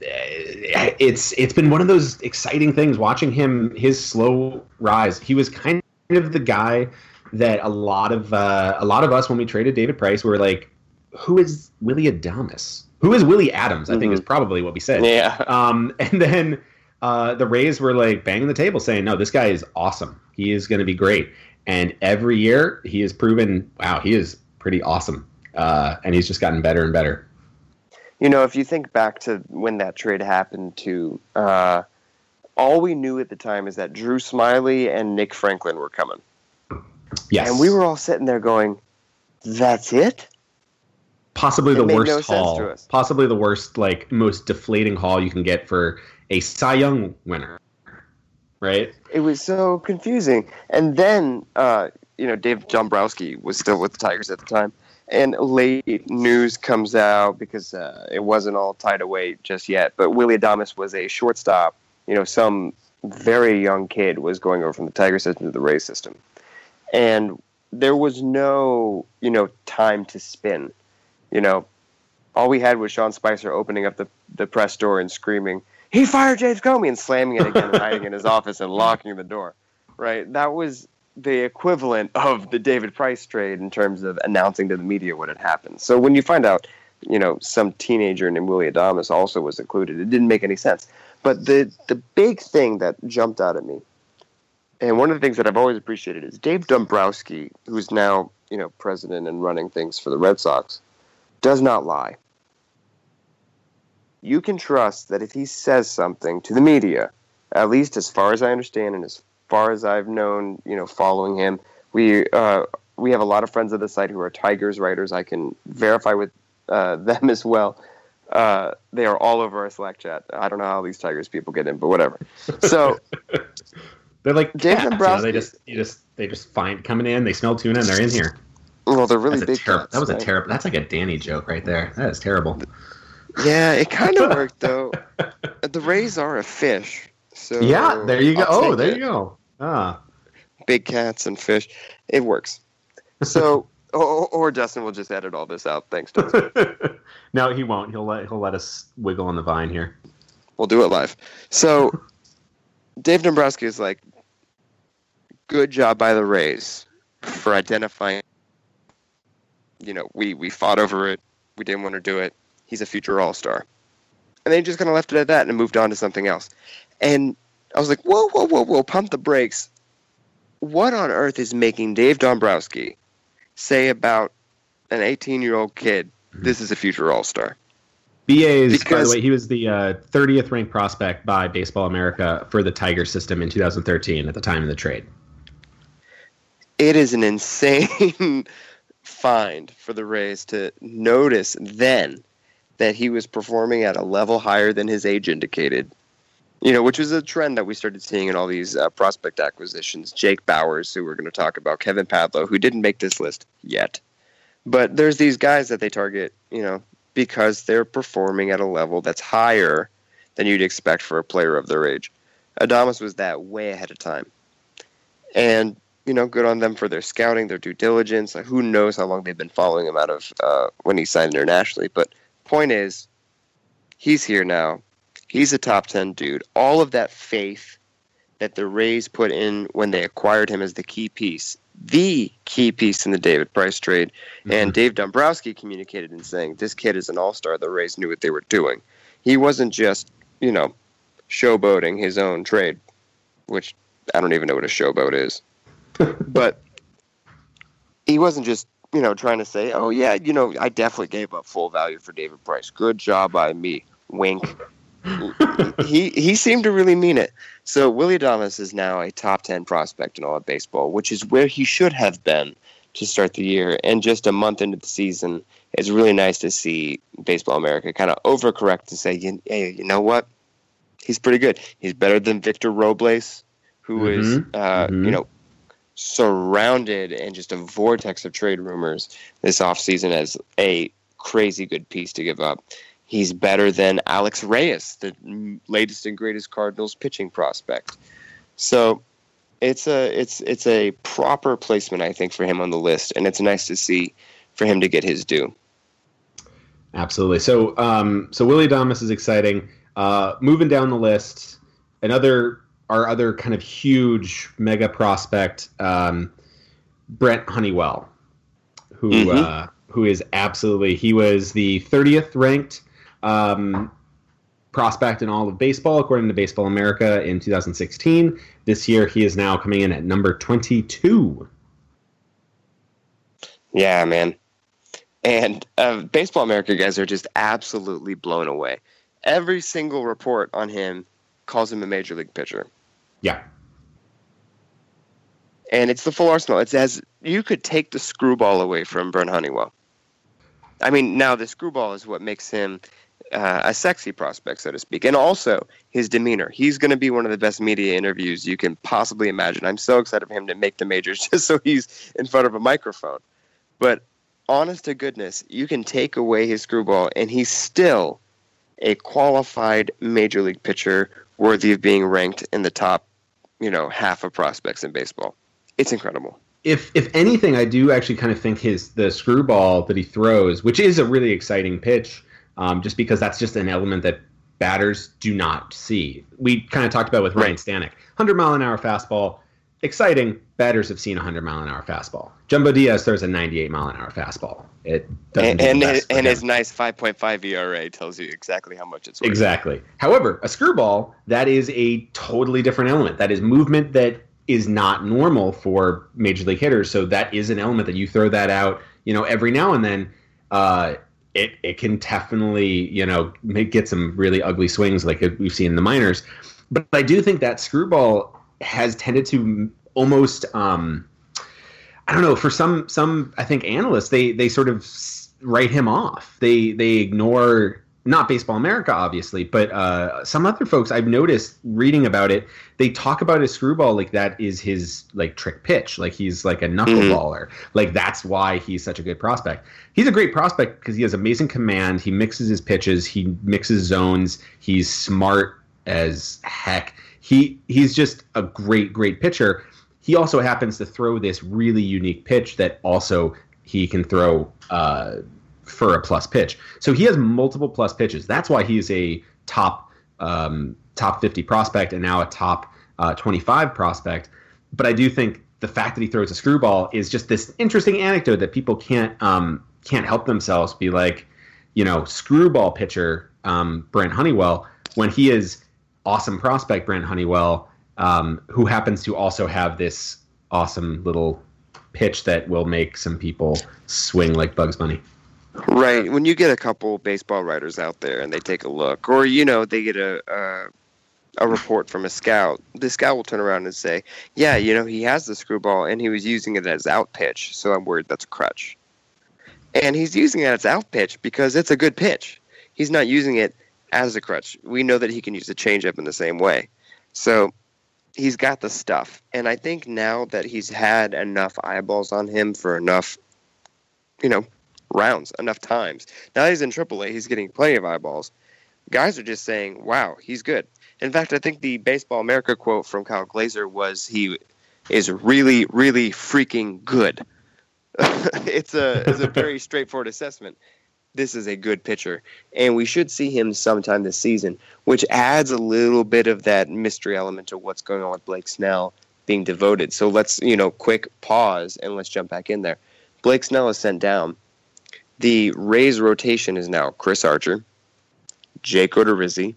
it's it's been one of those exciting things watching him his slow rise. He was kind of the guy that a lot of uh, a lot of us when we traded David Price were like, who is Willie Adames? Who is Willie Adams? I mm-hmm. think is probably what we said. Yeah. Um, (laughs) and then uh, the Rays were like banging the table saying, no, this guy is awesome. He is going to be great. And every year he has proven, wow, he is pretty awesome. Uh, and he's just gotten better and better. You know, if you think back to when that trade happened, to uh, all we knew at the time is that Drew Smyly and Nick Franklin were coming. Yes. And we were all sitting there going, "That's it." Possibly it the worst no haul. Possibly the worst, like most deflating haul you can get for a Cy Young winner. Right. It was so confusing, and then uh, you know Dave Dombrowski was still with the Tigers at the time, and late news comes out because uh, it wasn't all tied away just yet. But Willie Adames was a shortstop. You know, some very young kid was going over from the Tiger system to the Ray system and there was no you know time to spin you know all we had was sean spicer opening up the, the press door and screaming he fired james comey and slamming it again (laughs) hiding in his office and locking the door right? That was the equivalent of the david price trade in terms of announcing to the media what had happened. So when you find out you know some teenager named willie adames also was included it didn't make any sense. But the the big thing that jumped out at me and one of the things that I've always appreciated is Dave Dombrowski, who's now you know president and running things for the Red Sox, does not lie. You can trust that if he says something to the media, at least as far as I understand and as far as I've known, you know, following him, we uh, we have a lot of friends of the site who are Tigers writers. I can verify with uh, (laughs) them as well. Uh, they are all over our Slack chat. I don't know how these Tigers people get in, but whatever. So (laughs) They're like Dave cats, you know, they just you just they just find coming in. They smell tuna and they're in here. well, they're really That's big. terrible. cats, That was a terrible. That's like a Danny joke right there. That is terrible. Yeah, it kind of (laughs) worked though. The Rays are a fish. So yeah, there you go. I'll Oh, there it. you go. Ah, Big cats and fish. It works. So, (laughs) or, or Dustin will just edit all this out. Thanks, Dustin. (laughs) no, he won't. He'll let he'll let us wiggle on the vine here. We'll do it live. So, Dave Dombrowski is like, good job by the Rays for identifying. You know, we we fought over it. We didn't want to do it. He's a future All Star, and they just kind of left it at that and moved on to something else. And I was like, whoa, whoa, whoa, whoa, pump the brakes. What on earth is making Dave Dombrowski say about an 18 year old kid, this is a future All Star? BA is, by the way, he was the uh, 30th ranked prospect by Baseball America for the Tiger system in 2013 at the time of the trade. it is an insane (laughs) find for the Rays to notice then that he was performing at a level higher than his age indicated. You know, which was a trend that we started seeing in all these uh, prospect acquisitions. Jake Bauers, who we're going to talk about, Kevin Padlo, who didn't make this list yet. But there's these guys that they target, you know, because they're performing at a level that's higher than you'd expect for a player of their age. Adames was that way ahead of time. And you know, good on them for their scouting, their due diligence. Who knows how long they've been following him out of uh, when he signed internationally. But point is, he's here now. He's a top 10 dude. All of that faith that the Rays put in when they acquired him as the key piece, the key piece in the David Price trade, and mhm. Dave Dombrowski communicated in saying, this kid is an all star. The Rays knew what they were doing. He wasn't just, you know, showboating his own trade, which I don't even know what a showboat is (laughs) but he wasn't just you know trying to say, "Oh yeah, you know, I definitely gave up full value for David Price. Good job by me." Wink. (laughs) he he seemed to really mean it. So Willie Adames is now a top ten prospect in all of baseball, which is where he should have been to start the year. And just a month into the season, it's really nice to see Baseball America kind of overcorrect and say, "You- "Hey, you know what? He's pretty good. He's better than Victor Robles, who is Mhm. uh, Mhm. you know surrounded in just a vortex of trade rumors this offseason as a crazy good piece to give up. He's better than Alex Reyes, the latest and greatest Cardinals pitching prospect. So it's a it's it's a proper placement, I think, for him on the list, and it's nice to see for him to get his due. Absolutely. So, um, so Willie Adames is exciting. Uh, moving down the list, another our other kind of huge mega prospect, um, Brent Honeywell, who Mhm. uh, who is absolutely he was the 30th ranked um, prospect in all of baseball according to Baseball America in 2016. This year, he is now coming in at number 22. Yeah, man. And uh, Baseball America guys are just absolutely blown away. Every single report on him calls him a major league pitcher. Yeah. And it's the full arsenal. It's as you could take the screwball away from Brent Honeywell. I mean, now the screwball is what makes him uh, a sexy prospect, so to speak. And also his demeanor. He's going to be one of the best media interviews you can possibly imagine. I'm so excited for him to make the majors (laughs) just so he's in front of a microphone. But honest to goodness, you can take away his screwball, and he's still a qualified major league pitcher worthy of being ranked in the top, you know, half of prospects in baseball. It's incredible. if if anything, I do actually kind of think his the screwball that he throws, which is a really exciting pitch, um, just because that's just an element that batters do not see. We kind of talked about with Ryan. Stanek, hundred mile an hour fastball, exciting. Batters have seen a hundred mile an hour fastball. Jumbo Diaz throws a ninety eight mile an hour fastball. It doesn't And and, his, and his nice 5.5 ERA tells you exactly how much it's worth. Exactly. However, a screwball, that is a totally different element. That is movement that is not normal for major league hitters. So that is an element that you throw that out, you know, every now and then. Uh, it, it can definitely, you know, make, get some really ugly swings like we've seen in the minors. But I do think that screwball has tended to almost, um, I don't know, for some, some, I think analysts, they, they sort of write him off. They, they ignore not Baseball America, obviously, but uh, some other folks I've noticed reading about it, they talk about his screwball like that is his like trick pitch, like he's like a knuckleballer, mm-hmm. like that's why he's such a good prospect. He's a great prospect because he has amazing command. He mixes his pitches, he mixes zones. He's smart as heck. He he's just a great great pitcher. He also happens to throw this really unique pitch that also he can throw. Uh, for a plus pitch. So he has multiple plus pitches. That's why he's a top um, top 50 prospect and now a top uh, 25 prospect. But I do think the fact that he throws a screwball is just this interesting anecdote that people can't um, can't help themselves be like, you know, screwball pitcher um, Brent Honeywell when he is awesome prospect Brent Honeywell, um, who happens to also have this awesome little pitch that will make some people swing like Bugs Bunny. Right. When you get a couple baseball writers out there and they take a look, or you know they get a a, a report from a scout, the scout will turn around and say, "Yeah, you know he has the screwball and he was using it as out pitch, so I'm worried that's a crutch." And he's using it as out pitch because it's a good pitch. He's not using it as a crutch. We know that he can use a changeup in the same way, so he's got the stuff. And I think now that he's had enough eyeballs on him for enough, you know, rounds, enough times. Now he's in AAA, he's getting plenty of eyeballs. Guys are just saying, "Wow, he's good." In fact, I think the Baseball America quote from Kyle Glaser was, "He is really, really freaking good." (laughs) it's a it's a very (laughs) straightforward assessment. This is a good pitcher, and we should see him sometime this season, which adds a little bit of that mystery element to what's going on with Blake Snell being devoted. So let's you know, quick pause and let's jump back in there. Blake Snell is sent down the Rays rotation is now Chris Archer, Jake Odorizzi,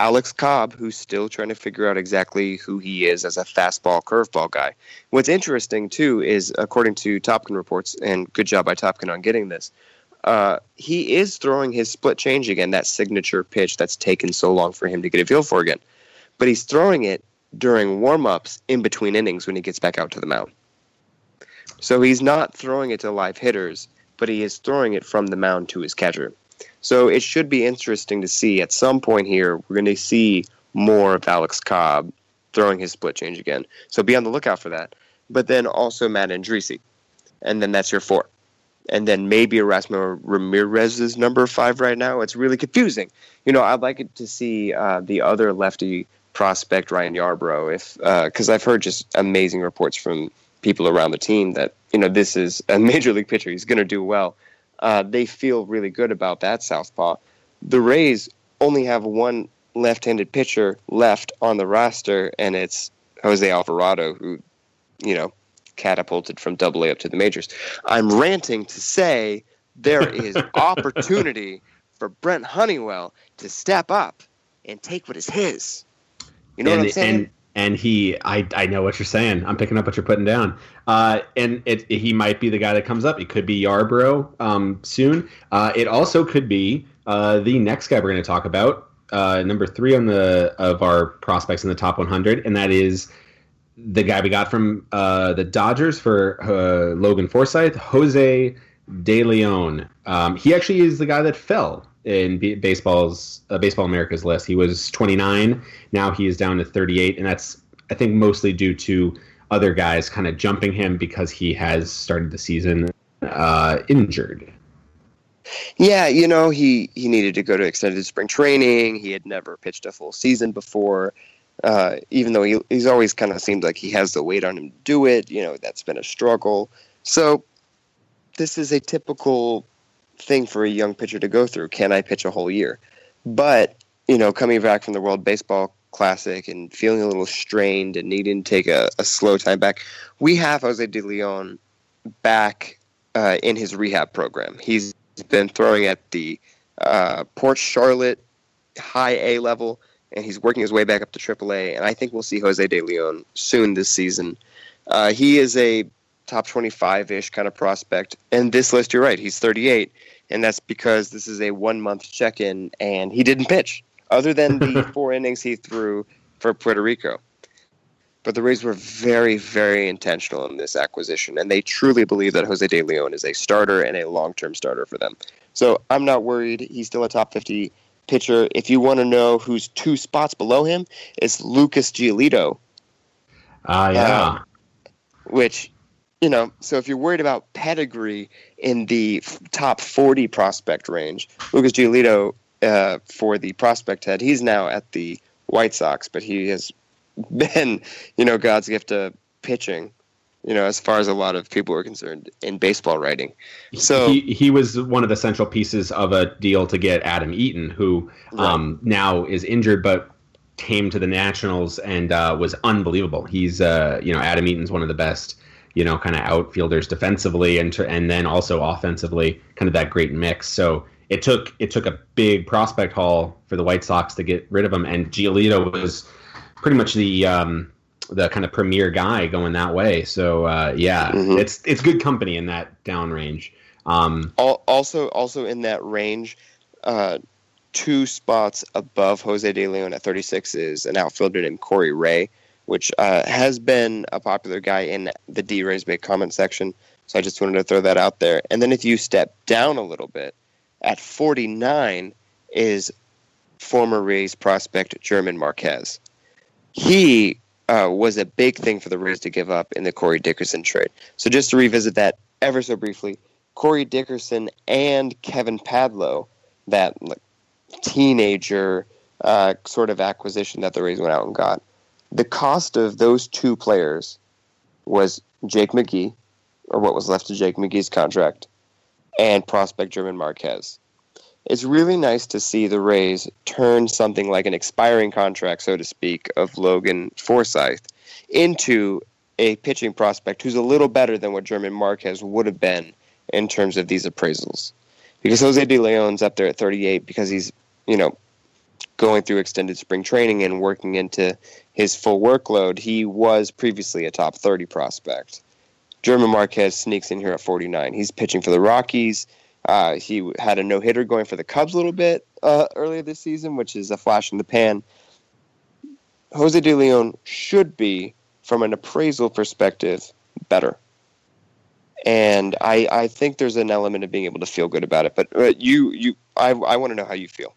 Alex Cobb, who's still trying to figure out exactly who he is as a fastball curveball guy. What's interesting too is, according to Topkin reports, and good job by Topkin on getting this, uh, he is throwing his split change again, that signature pitch that's taken so long for him to get a feel for again. But he's throwing it during warm ups in between innings when he gets back out to the mound. So he's not throwing it to live hitters but he is throwing it from the mound to his catcher. So it should be interesting to see at some point here, we're going to see more of Alex Cobb throwing his split change again. So be on the lookout for that. But then also Matt Andriese. And then that's your four. And then maybe Erasmo Ramirez is number five right now. It's really confusing. You know, I'd like it to see uh, the other lefty prospect, Ryan Yarbrough, if because uh, I've heard just amazing reports from people around the team that you know this is a (laughs) major league pitcher. He's going to do well. Uh, they feel really good about that southpaw. The Rays only have one left-handed pitcher left on the roster, and it's Jose Alvarado, who you know catapulted from Double A up to the majors. I'm ranting to say there (laughs) is opportunity for Brent Honeywell to step up and take what is his. You know and, what I'm saying? And, and he I, I know what you're saying i'm picking up what you're putting down uh, and it, it, he might be the guy that comes up it could be yarbrough um, soon uh, it also could be uh, the next guy we're going to talk about uh, number three on the of our prospects in the top 100 and that is the guy we got from uh, the dodgers for uh, logan forsythe jose de leon um, he actually is the guy that fell in B- baseball's uh, Baseball America's list. He was 29. Now he is down to 38, and that's I think mostly due to other guys kind of jumping him because he has started the season uh, injured. Yeah, you know he he needed to go to extended spring training. He had never pitched a full season before. Uh, even though he he's always kind of seemed like he has the weight on him to do it, you know that's been a struggle. So this is a typical thing for a young pitcher to go through. Can I pitch a whole year? But, you know, coming back from the World Baseball Classic and feeling a little strained and needing to take a, a slow time back, we have Jose De Leon back uh, in his rehab program. He's been throwing at the uh, Port Charlotte high A level, and he's working his way back up to AAA. And I think we'll see Jose De Leon soon this season. Uh, he is a top 25 ish kind of prospect. And this list, you're right, he's 38 and that's because this is a one month check in, and he didn't pitch other than the (laughs) four innings he threw for Puerto Rico. But the Rays were very, very intentional in this acquisition, and they truly believe that Jose De Leon is a starter and a long term starter for them. So I'm not worried. He's still a top 50 pitcher. If you want to know who's two spots below him, it's Lucas Giolito. Ah, uh, yeah. Which, you know, so if you're worried about pedigree in the top 40 prospect range, Lucas Giolito uh, for the prospect head, he's now at the White Sox, but he has (laughs) been, you know, God's gift to pitching you know, as far as a lot of people are concerned in baseball writing. So he, he was one of the central pieces of a deal to get Adam Eaton, who right. um, now is injured, but came to the Nationals and uh, was unbelievable. He's, uh, you know, Adam Eaton's one of the best, you know, kind of outfielders defensively and and then also offensively, kind of that great mix. So it took it took a big prospect haul for the White Sox to get rid of him, and Giolito was pretty much the um, the kind of premier guy going that way. So uh, yeah, mm-hmm. it's it's good company in that down range. Um, also, also in that range, uh, two spots above Jose De Leon at 36 is an outfielder named Corey Ray, which uh, has been a popular guy in the DRaysBay comment section. So I just wanted to throw that out there. And then if you step down a little bit, at 49 is former Rays prospect German Marquez. He uh, was a big thing for the Rays to give up in the Corey Dickerson trade. So just to revisit that ever so briefly, Corey Dickerson and Kevin Padlo, that like, teenager uh, sort of acquisition that the Rays went out and got, the cost of those two players was Jake McGee, or what was left of Jake McGee's contract, and prospect German Marquez it's really nice to see the Rays turn something like an expiring contract, so to speak, of Logan Forsythe into a pitching prospect who's a little better than what German Marquez would have been in terms of these appraisals. Because Jose De Leon's up there at 38 because he's, you know, going through extended spring training and working into his full workload. He was previously a top 30 prospect. German Marquez sneaks in here at 49. He's pitching for the Rockies. Uh, he had a no hitter going for the Cubs a little bit uh, earlier this season, which is a flash in the pan. Jose De Leon should be, from an appraisal perspective, better. And I, I think there's an element of being able to feel good about it. But uh, you, you, I, I want to know how you feel.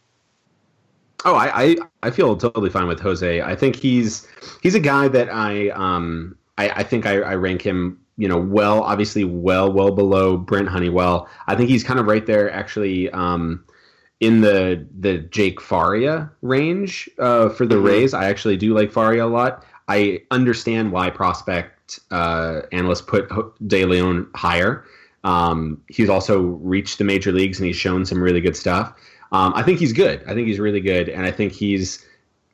Oh, I, I, I feel totally fine with Jose. I think he's he's a guy that I um I, I think I, I rank him you know, well, obviously, well, well below Brent Honeywell. I think he's kind of right there, actually, um, in the the Jake Faria range uh, for the mm-hmm. Rays. I actually do like Faria a lot. I understand why prospect uh, analysts put De Leon higher. Um, he's also reached the major leagues and he's shown some really good stuff. Um, I think he's good. I think he's really good, and I think he's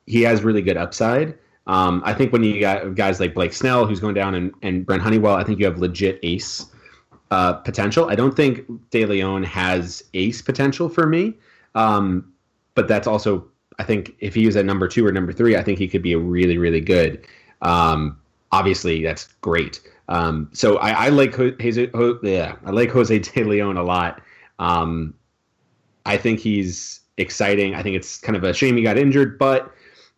he has really good upside. Um, I think when you got guys like Blake Snell, who's going down, and, and Brent Honeywell, I think you have legit ace uh, potential. I don't think De Leon has ace potential for me, um, but that's also I think if he was at number two or number three, I think he could be a really really good. Um, obviously, that's great. Um, so I, I like Jose, yeah, I like Jose (laughs) De Leon a lot. Um, I think he's exciting. I think it's kind of a shame he got injured, but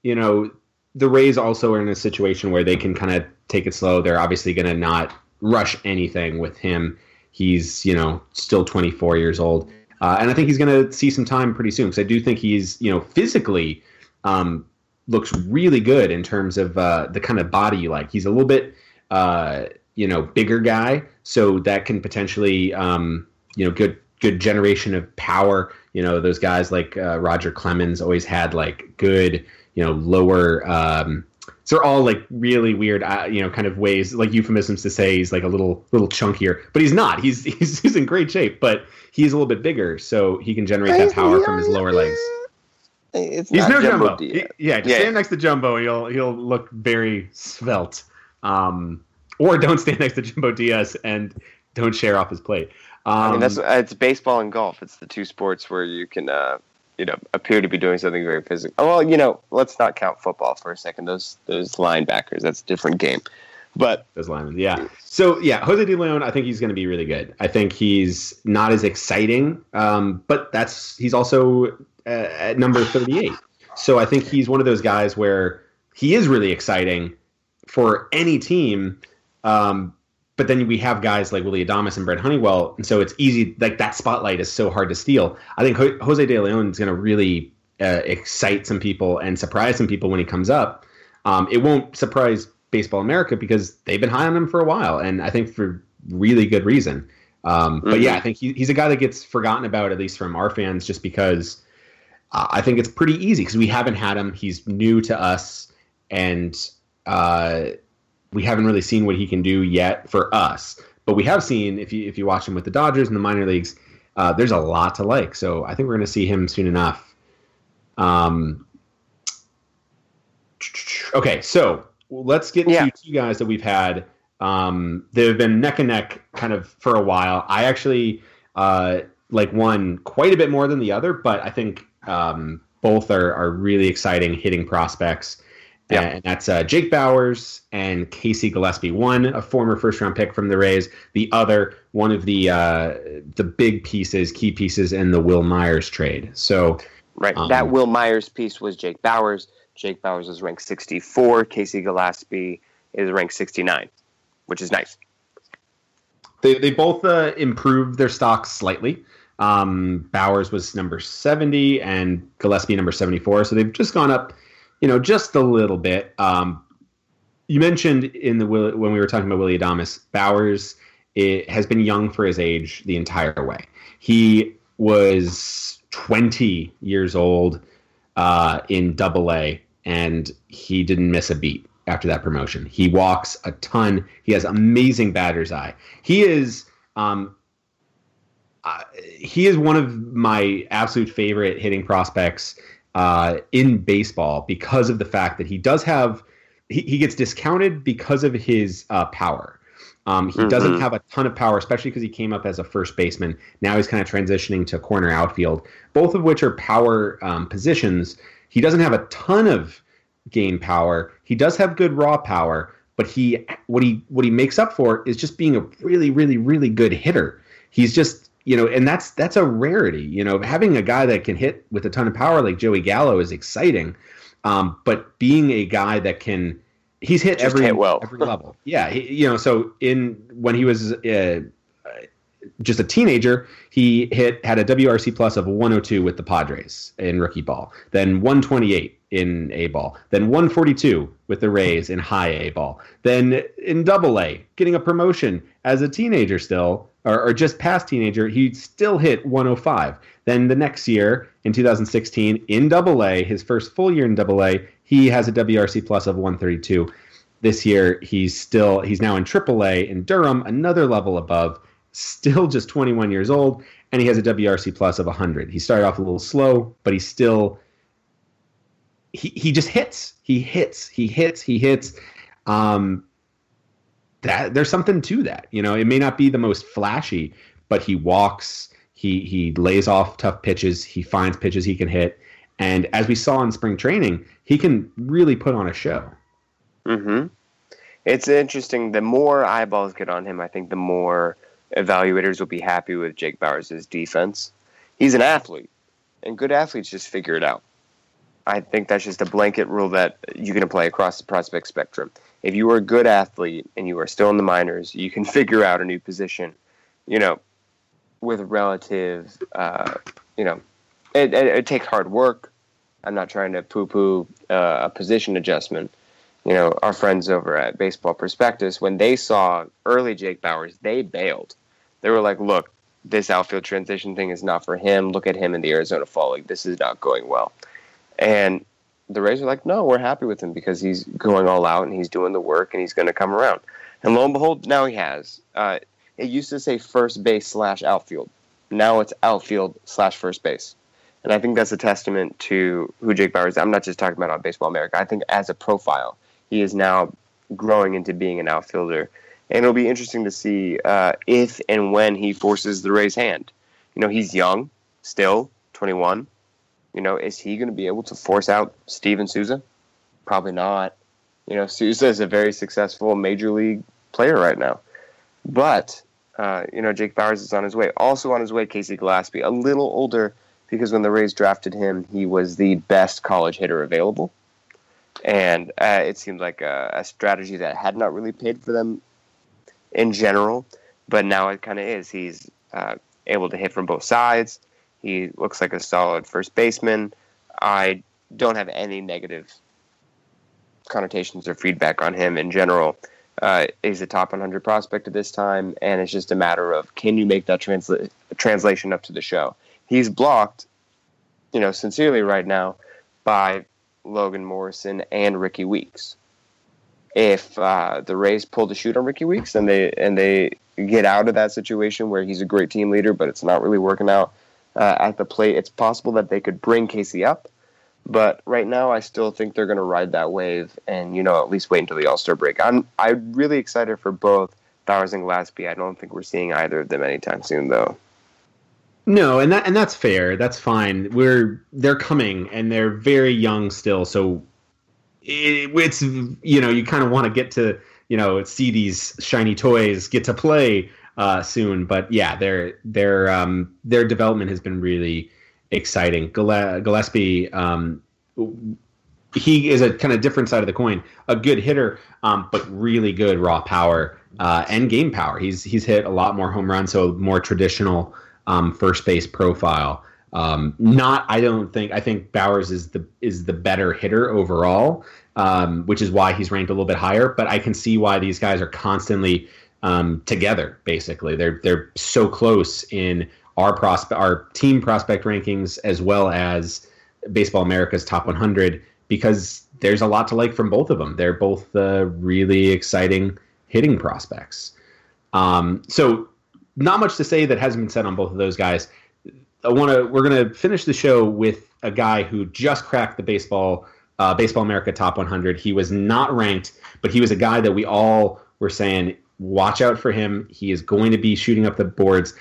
you know the Rays also are in a situation where they can kind of take it slow. They're obviously going to not rush anything with him. He's, you know, still 24 years old. Uh, and I think he's going to see some time pretty soon because I do think he's, you know, physically um, looks really good in terms of uh, the kind of body you like. He's a little bit, uh, you know, bigger guy, so that can potentially, um, you know, good good generation of power. You know, those guys like uh, Roger Clemens always had like good you know lower um, so they're all like really weird uh, you know kind of ways like euphemisms to say he's like a little little chunkier but he's not he's (laughs) he's, he's in great shape but he's a little bit bigger so he can generate that power from his lower legs it's he's no jumbo, jumbo. He, yeah just yeah. stand next to jumbo he'll he'll look very svelte um, or don't stand next to jumbo diaz and don't share off his plate um, I mean, that's um, it's baseball and golf. It's the two sports where you can uh, you know appear to be doing something very physical. Well, you know, let's not count football for a second. Those those linebackers, that's a different game. But those linemen, yeah. So yeah, Jose De Leon, I think he's going to be really good. I think he's not as exciting, um, but that's he's also uh, at number thirty-eight. So I think he's one of those guys where he is really exciting for any team. Um, but then we have guys like Willie Adames and Brent Honeywell, and so it's easy. Like that spotlight is so hard to steal. I think Jose De Leon is going to really uh, excite some people and surprise some people when he comes up. Um, it won't surprise Baseball America because they've been high on him for a while, and I think for really good reason. Um, mm-hmm. But yeah, I think he, he's a guy that gets forgotten about at least from our fans, just because uh, I think it's pretty easy because we haven't had him. He's new to us, and uh, we haven't really seen what he can do yet for us. But we have seen if you if you watch him with the Dodgers in the minor leagues, uh, there's a lot to like. So I think we're going to see him soon enough. Um, okay, so let's get yeah. to two guys that we've had. Um, they've been neck and neck kind of for a while. I actually uh, like one quite a bit more than the other, but I think um, both are, are really exciting hitting prospects. Yeah. And that's uh, Jake Bauers and Casey Gillespie. One, a former first round pick from the Rays. The other, one of the uh, the big pieces, key pieces in the Wil Myers trade. So, right, um, that Wil Myers piece was Jake Bauers. Jake Bauers is ranked 64. Casey Gillespie is ranked 69, which is nice. They they both uh, improved their stocks slightly. Um, Bauers was number 70 and Gillespie number 74. So they've just gone up you know, just a little bit. Um, you mentioned in the when we were talking about Willy Adames, Bauers it, has been young for his age the entire way. He was 20 years old uh, in Double A, and he didn't miss a beat after that promotion. He walks a ton. He has amazing batter's eye. He is. Um, uh, he is one of my absolute favorite hitting prospects uh, in baseball because of the fact that he does have he, he gets discounted because of his uh, power. Um, he mm-hmm. doesn't have a ton of power, especially because he came up as a first baseman. Now he's kind of transitioning to corner outfield, both of which are power um, positions. He doesn't have a ton of game power. He does have good raw power, but he what he what he makes up for is just being a really, really, really good hitter. He's just you know, and that's that's a rarity. You know, having a guy that can hit with a ton of power like Joey Gallo is exciting, um, but being a guy that can he's hit Just every hit well. every level. (laughs) Yeah, he, you know, so in when he was uh, just a teenager, he hit had a WRC plus of 102 with the Padres in rookie ball, then 128 in A ball, then 142 with the Rays in high A ball, then in Double A, getting a promotion as a teenager still or, or just past teenager, he still hit 105. Then the next year, in 2016, in Double A, his first full year in Double A, he has a WRC plus of 132. This year, he's still he's now in Triple A in Durham, another level above, still just 21 years old, and he has a WRC plus of 100. He started off a little slow, but he's still he he just hits. He hits. He hits. He hits. Um, that there's something to that. You know, it may not be the most flashy, but he walks, he he lays off tough pitches, he finds pitches he can hit, and as we saw in spring training, he can really put on a show. Hmm. It's interesting. The more eyeballs get on him, I think the more evaluators will be happy with Jake Bauers' defense. He's an athlete, and good athletes just figure it out. I think that's just a blanket rule that you can apply across the prospect spectrum. If you are a good athlete and you are still in the minors, you can (laughs) figure out a new position, you know, with relative, uh, you know, it, it, it, takes hard work. I'm not trying to poo poo uh, a position adjustment. You know, our friends over at Baseball Prospectus, when they saw early Jake Bauers, they bailed. They were like, look, this outfield transition thing is not for him. Look at him in the Arizona Fall League. This is not going well. And the Rays are like, no, we're happy with him because he's going all out and he's doing the work and he's going to come around. And lo and behold, now he has. Uh, it used to say first base slash outfield. Now it's outfield slash first base. And I think that's a testament to who Jake Bauer is. I'm not just talking about on Baseball America. I think as a profile, he is now growing into being an outfielder. And it'll be interesting to see uh, if and when he forces the Rays' hand. You know, he's young, still 21 you know, is he going to be able to force out Steven Souza? Probably not. You know, Souza is a very successful major league player right now. But, uh, you know, Jake Bauers is on his way. Also on his way, Casey Gillespie, a little older because when the Rays drafted him, he was the best college hitter available. And uh, it seemed like a, a strategy that had not really paid for them in general, but now it kind of is. He's uh, able to hit from both sides. He looks like a solid first baseman. I don't have any negative connotations or feedback on him in general. Uh, he's a top 100 prospect at this time, and it's just a matter of can you make that transla- translation up to the show. He's blocked, you know, sincerely right now by Logan Morrison and Rickie Weeks. If uh, the Rays pull the shoot on Rickie Weeks and they and they get out of that situation where he's a great team leader, but it's not really working out uh, at the plate, it's possible that they could bring Casey up but right now, I still think they're going to ride that wave, and you know, at least wait until the All Star break. I'm I'm really excited for both Bauers and Gillaspie. I don't think we're seeing either of them anytime soon, though. No, and that and that's fair. That's fine. We're they're coming, and they're very young still. So it, it's you know you kind of want to get to you know see these shiny toys get to play uh, soon. But yeah, their their um, their development has been really exciting. Gillaspie, um, he is a kind of different side of the coin. A good hitter, um, but really good raw power uh, and game power. He's he's hit a lot more home runs, so more traditional um, first base profile. Um, not, I don't think. I think Bauers is the is the better hitter overall, um, which is why he's ranked a little bit higher. But I can see why these guys are constantly um, together. Basically, they're they're so close in our prospect, our team prospect rankings, as well as Baseball America's top 100, because there's a lot to like from both of them. They're both uh, really exciting hitting prospects. Um, so, not much to say that hasn't been said on both of those guys. I want to. We're going to finish the show with a guy who just cracked the baseball uh, Baseball America Top 100. He was not ranked, but he was a guy that we all were saying, watch out for him. He is going to be shooting up the boards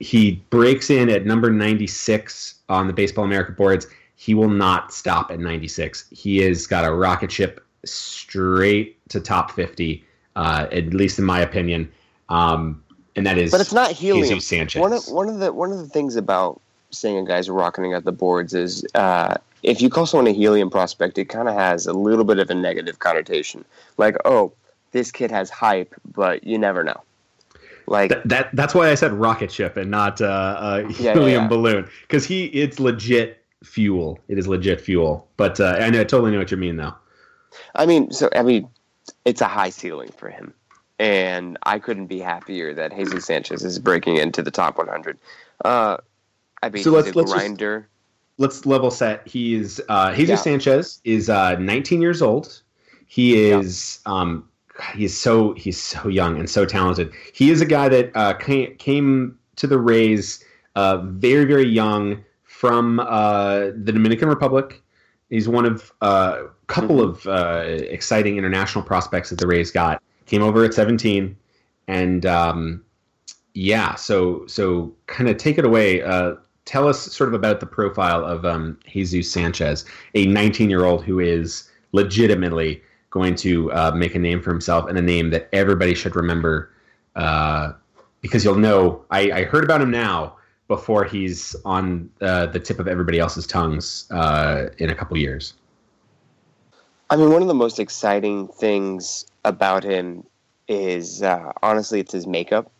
he breaks in at number 96 on the Baseball America boards. He will not stop at 96. He has got a rocket ship straight to top 50, uh, at least in my opinion. Um, and that is, but it's not helium. Sanchez. One of one of the one of the things about saying a guy's rocketing at the boards is uh, if you call someone a helium prospect, it kind of has a little bit of a negative connotation. Like, oh, this kid has hype, but you never know. Like that, that that's why I said rocket ship and not uh, a helium yeah, yeah. balloon because he it's legit fuel. It is legit fuel. But uh, I know I totally know what you mean though. I mean, so I mean, it's a high ceiling for him, and I couldn't be happier that Jesus Sanchez is breaking into the top 100. Uh, I mean, so let's, let's grinder. Just, let's level set. He's uh, Jesus yeah. Sanchez is uh, 19 years old. He is um, he's so he's so young and so talented. He is a guy that uh, came, came to the Rays uh, very very young from uh, the Dominican Republic. He's one of a uh, couple mm-hmm. of uh, exciting international prospects that the Rays got. Came over at 17, and um, yeah, so so kind of take it away. Uh, tell us sort of about the profile of um, Jesus Sanchez, a 19 year old who is legitimately going to uh, make a name for himself and a name that everybody should remember uh, because you'll know. I, I, heard about him now before he's on uh, the tip of everybody else's tongues uh, in a couple years. I mean, one of the most exciting things about him is uh, honestly, it's his makeup.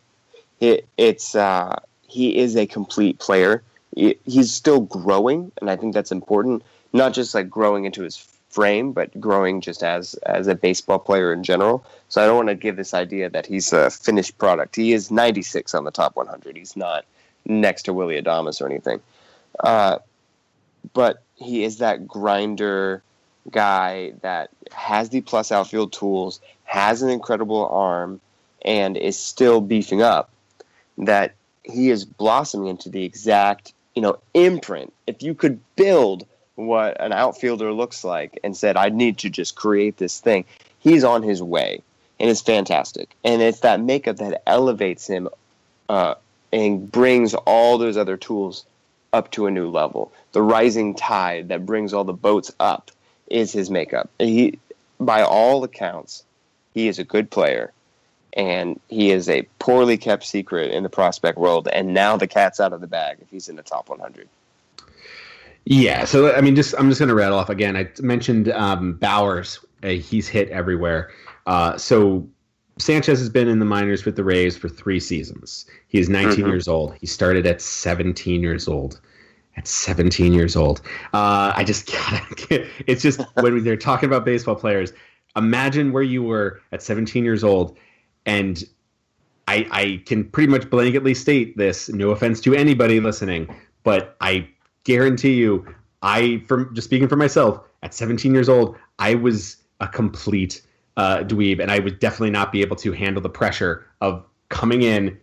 It, it's uh, he is a complete player. he's still growing, and I think that's important. Not just like growing into his frame, but growing just as as a baseball player in general. So I don't want to give this idea that he's a finished product. He is 96 on the top 100. He's not next to Willy Adames or anything. Uh, but he is that grinder guy that has the plus outfield tools, has an incredible arm, and is still beefing up. That he is blossoming into the exact you know imprint. If you could build what an outfielder looks like and said, I need to just create this thing, he's on his way. And it's fantastic. And it's that makeup that elevates him uh, and brings all those other tools up to a new level. The rising tide that brings all the boats up is his makeup. He, by all accounts, he is a good player. And he is a poorly kept secret in the prospect world. And now the cat's out of the bag if he's in the top 100. Yeah, so I mean, just I'm just going to rattle off again. I mentioned um, Bauers; uh, he's hit everywhere. Uh, so Sanchez has been in the minors with the Rays for three seasons. He is 19 Mhm. years old. He started at 17 years old. At 17 years old, uh, I just (laughs) gotta. It's just when they're talking about baseball players. Imagine where you were at 17 years old, and I, I can pretty much blanketly state this. No offense to anybody listening, but I guarantee you, I from just speaking for myself, at 17 years old, I was a complete uh, dweeb, and I would definitely not be able to handle the pressure of coming in,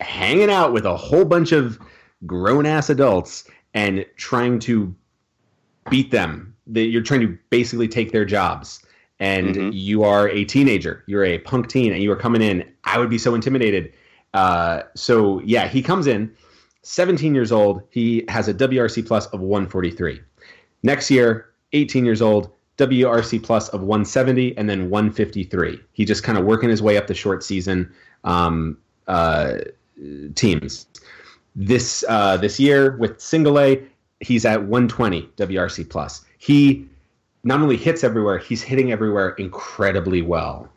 hanging out with a whole bunch of grown ass adults, and trying to beat them. That you're trying to basically take their jobs, and Mhm. you are a teenager, you're a punk teen, and you are coming in. I would be so intimidated. Uh, so yeah, he comes in, 17 years old. He has a WRC plus of 143. Next year, 18 years old, WRC plus of 170 and then 153. He just kind of working his way up the short season um, uh, teams. This uh, this year with single A, he's at 120 WRC plus. He not only hits everywhere, he's hitting everywhere incredibly well.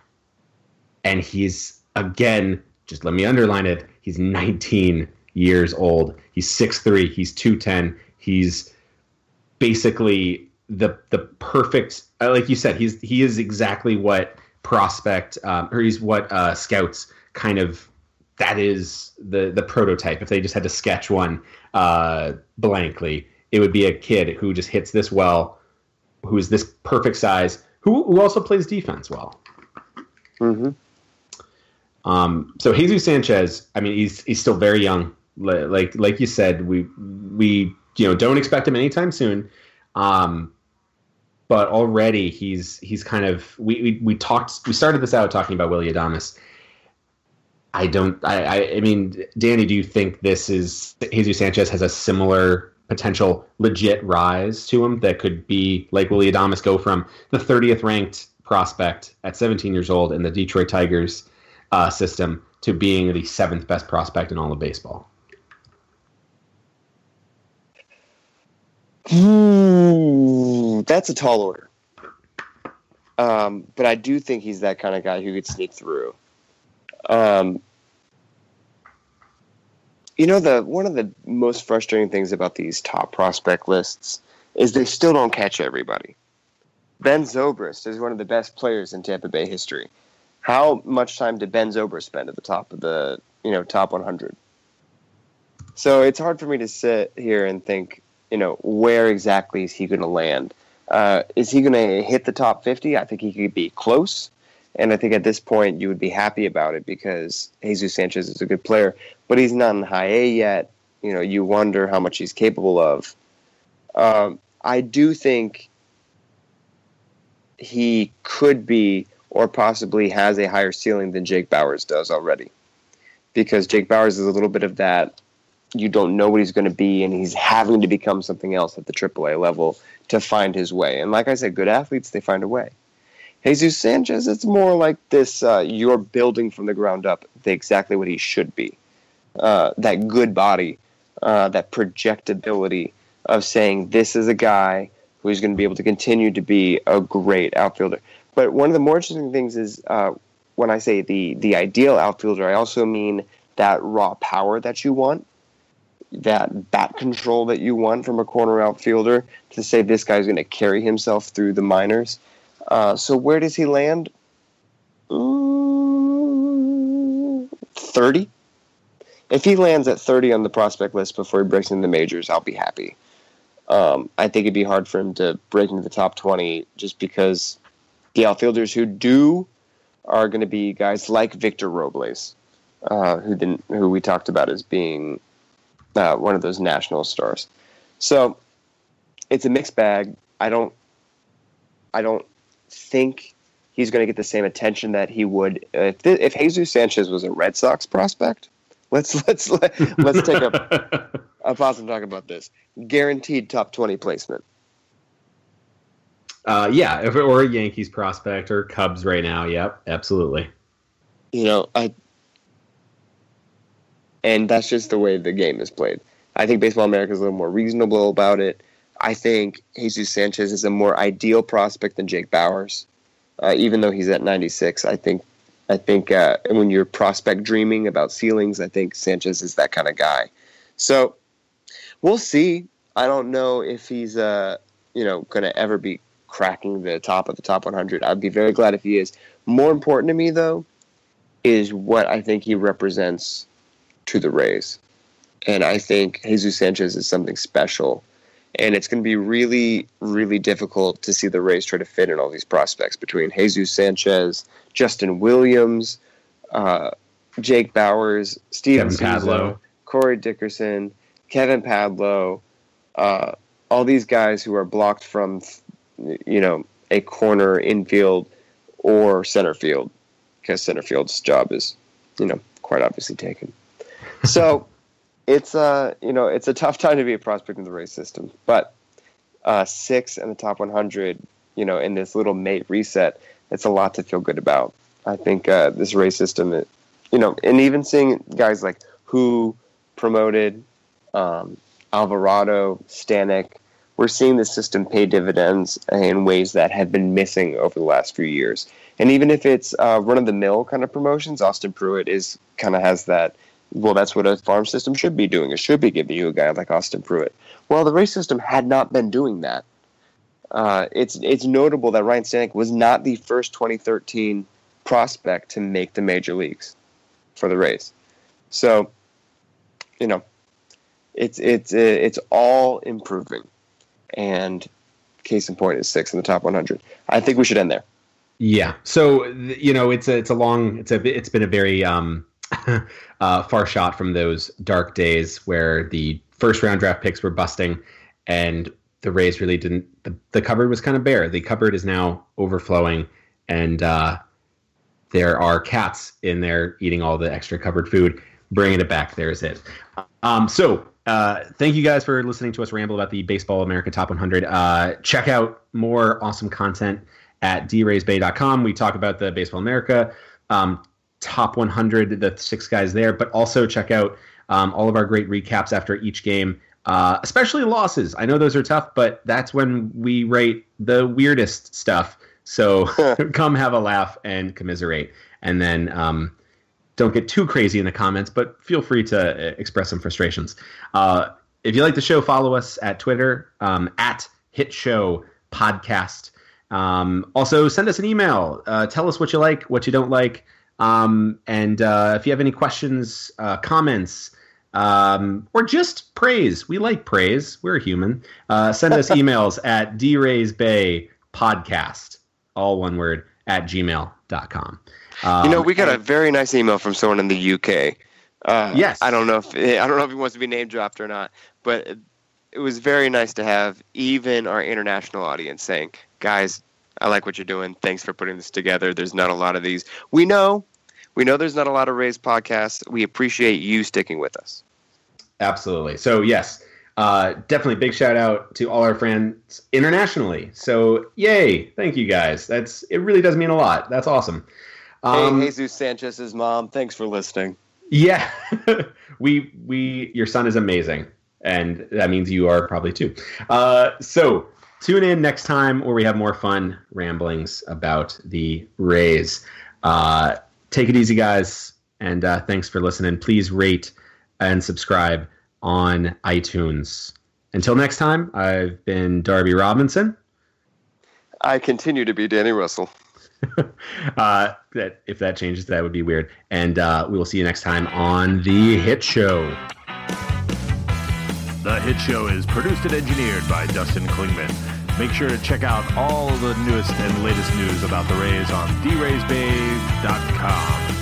And he's again, just let me underline it, he's 19 years old. He's 6'3, he's 210. He's basically the the perfect uh, like you said he's he is exactly what prospect um, or he's what uh, scouts kind of that is the the prototype if they just had to sketch one uh, blankly it would be a kid who just hits this well who is this perfect size who, who also plays defense well Mm-hmm. um, so Jesus Sanchez, I mean, he's he's still very young. Li- Like like you said, we we you know don't expect him anytime soon. Um, but already he's he's kind of we, we we talked we started this out talking about Willy Adames. I don't I, I I mean Danny, do you think this is Jesus Sanchez has a similar potential legit rise to him that could be like Willy Adames go from the 30th ranked prospect at 17 years old in the Detroit Tigers uh, system to being the seventh best prospect in all of baseball. That's a tall order. Um, but I do think he's that kind of guy who could sneak through. Um, you know, the one of the most frustrating things about these top prospect lists is they still don't catch everybody. Ben Zobrist is one of the best players in Tampa Bay history. How much time did Ben Zobrist spend at the top of the you know top 100? So it's hard for me to sit here and think, you know, where exactly is he going to land? Uh, is he going to hit the top 50? I think he could be close. And I think at this point you would be happy about it because Jesus Sanchez is a good player, but he's not in high A yet. You know, you wonder how much he's capable of. Um, I do think he could be or possibly has a higher ceiling than Jake Bauers does already. Because Jake Bauers is a little bit of that you don't know what he's going to be, and he's having to become something else at the AAA level to find his way. And like I said, good athletes, they find a way. Jesus Sanchez, it's more like this uh, you're building from the ground up exactly what he should be. Uh, that good body, uh, that projectability of saying, this is a guy who's going to be able to continue to be a great outfielder. But one of the more interesting things is uh, when I say the, the ideal outfielder, I also mean that raw power that you want that bat control that you want from a corner outfielder to say this guy's going to carry himself through the minors. Uh, so where does he land? Mm, Thirty. If he lands at thirty on the prospect list before he breaks into the majors, I'll be happy. Um, I think it'd be hard for him to break into the top twenty just because the outfielders who do are going to be guys like Victor Robles, uh, who didn't, who we talked about as being uh, one of those national stars. So it's a mixed bag. I don't I don't think he's going to get the same attention that he would if th- if Jesus Sanchez was a Red Sox prospect. Let's (laughs) let's let, let's take a, (laughs) a pause and talk about this. Guaranteed top twenty placement. uh, yeah, if, or a Yankees prospect or Cubs right now. Yep, absolutely. You know, I and that's just the way the game is played. I think Baseball America is a little more reasonable about it. I think Jesus Sanchez is a more ideal prospect than Jake Bauers, uh, even though he's at 96. I think I think uh, when you're prospect dreaming about ceilings, I think Sanchez is that kind of guy. So we'll see. I don't know if he's uh, you know going to ever be cracking the top of the top 100. I'd be very glad if he is. More important to me though is what I think he represents to the Rays. And I think Jesus Sanchez is something special. And it's going to be really, really difficult to see the Rays try to fit in all these prospects between Jesus Sanchez, Justin Williams, uh, Jake Bauers, Steven Padlo, Corey Dickerson, Kevin Padlo, uh, all these guys who are blocked from, you know, a corner infield or center field because center field's job is, you know, quite obviously taken. So it's uh you know it's a tough time to be a prospect in the Rays system, but uh, six in the top 100, you know, in this little mate reset, it's a lot to feel good about. I think uh, this Rays system, it, you know, and even seeing guys like who promoted um, Alvarado, Stanek, we're seeing the system pay dividends in ways that have been missing over the last few years. And even if it's uh, run of the mill kind of promotions, Austin Pruitt is kind of has that well, that's what a farm system should be doing. It should be giving you a guy like Austin Pruitt. Well, the Rays system had not been doing that. Uh, it's it's notable that Ryan Stanek was not the first 2013 prospect to make the major leagues for the Rays. So, you know, it's it's it's all improving, and case in point is six in the top 100. I think we should end there. Yeah. So you know, it's a it's a long it's a it's been a very um (laughs) uh, far shot from those dark days where the first round draft picks were busting and the Rays really didn't. The, the cupboard was kind of bare. The cupboard is now overflowing, and uh, there are cats in there eating all the extra cupboard food. Bringing it back. There's it. Um, so uh, thank you guys for listening to us ramble about the Baseball America Top 100. Uh, check out more awesome content at draysbay.com. We talk about the Baseball America. Um, top 100, the six guys there, but also check out um, all of our great recaps after each game, uh, especially losses. I know those are tough, but that's when we rate the weirdest stuff. So (laughs) (laughs) come have a laugh and commiserate. And then um, don't get too crazy in the comments, but feel free to uh, express some frustrations. Uh, if you like the show, follow us at Twitter um, at Hit Show Podcast. Um, also, send us an email. Uh, tell us what you like, what you don't like. Um, and uh, if you have any questions, uh, comments, um, or just praise, we like praise. We're human. Uh, send us (laughs) emails at podcast, all one word, at gmail.com. Um, you know, we got a very nice email from someone in the UK. Uh, yes, I don't know if I don't know if he wants to be name dropped or not, but it was very nice to have even our international audience saying, "Guys, I like what you're doing. Thanks for putting this together. There's not a lot of these. We know, we know there's not a lot of raised podcasts. We appreciate you sticking with us. Absolutely. So yes, uh, definitely big shout out to all our friends internationally. So yay, thank you guys. That's it. Really does mean a lot. That's awesome. Um, hey, Jesus Sanchez's mom. Thanks for listening. Yeah, (laughs) we we your son is amazing, and that means you are probably too. Uh, so tune in next time where we have more fun ramblings about the Rays. Uh, take it easy, guys, and uh, thanks for listening. Please rate and subscribe on iTunes. Until next time, I've been Darby Robinson. I continue to be Danny Russell. (laughs) uh, that if that changes, that would be weird. And uh, we will see you next time on the Hit Show. The Hit Show is produced and engineered by Dustin Klingman. Make sure to check out all the newest and latest news about the Rays on theraysbay.com.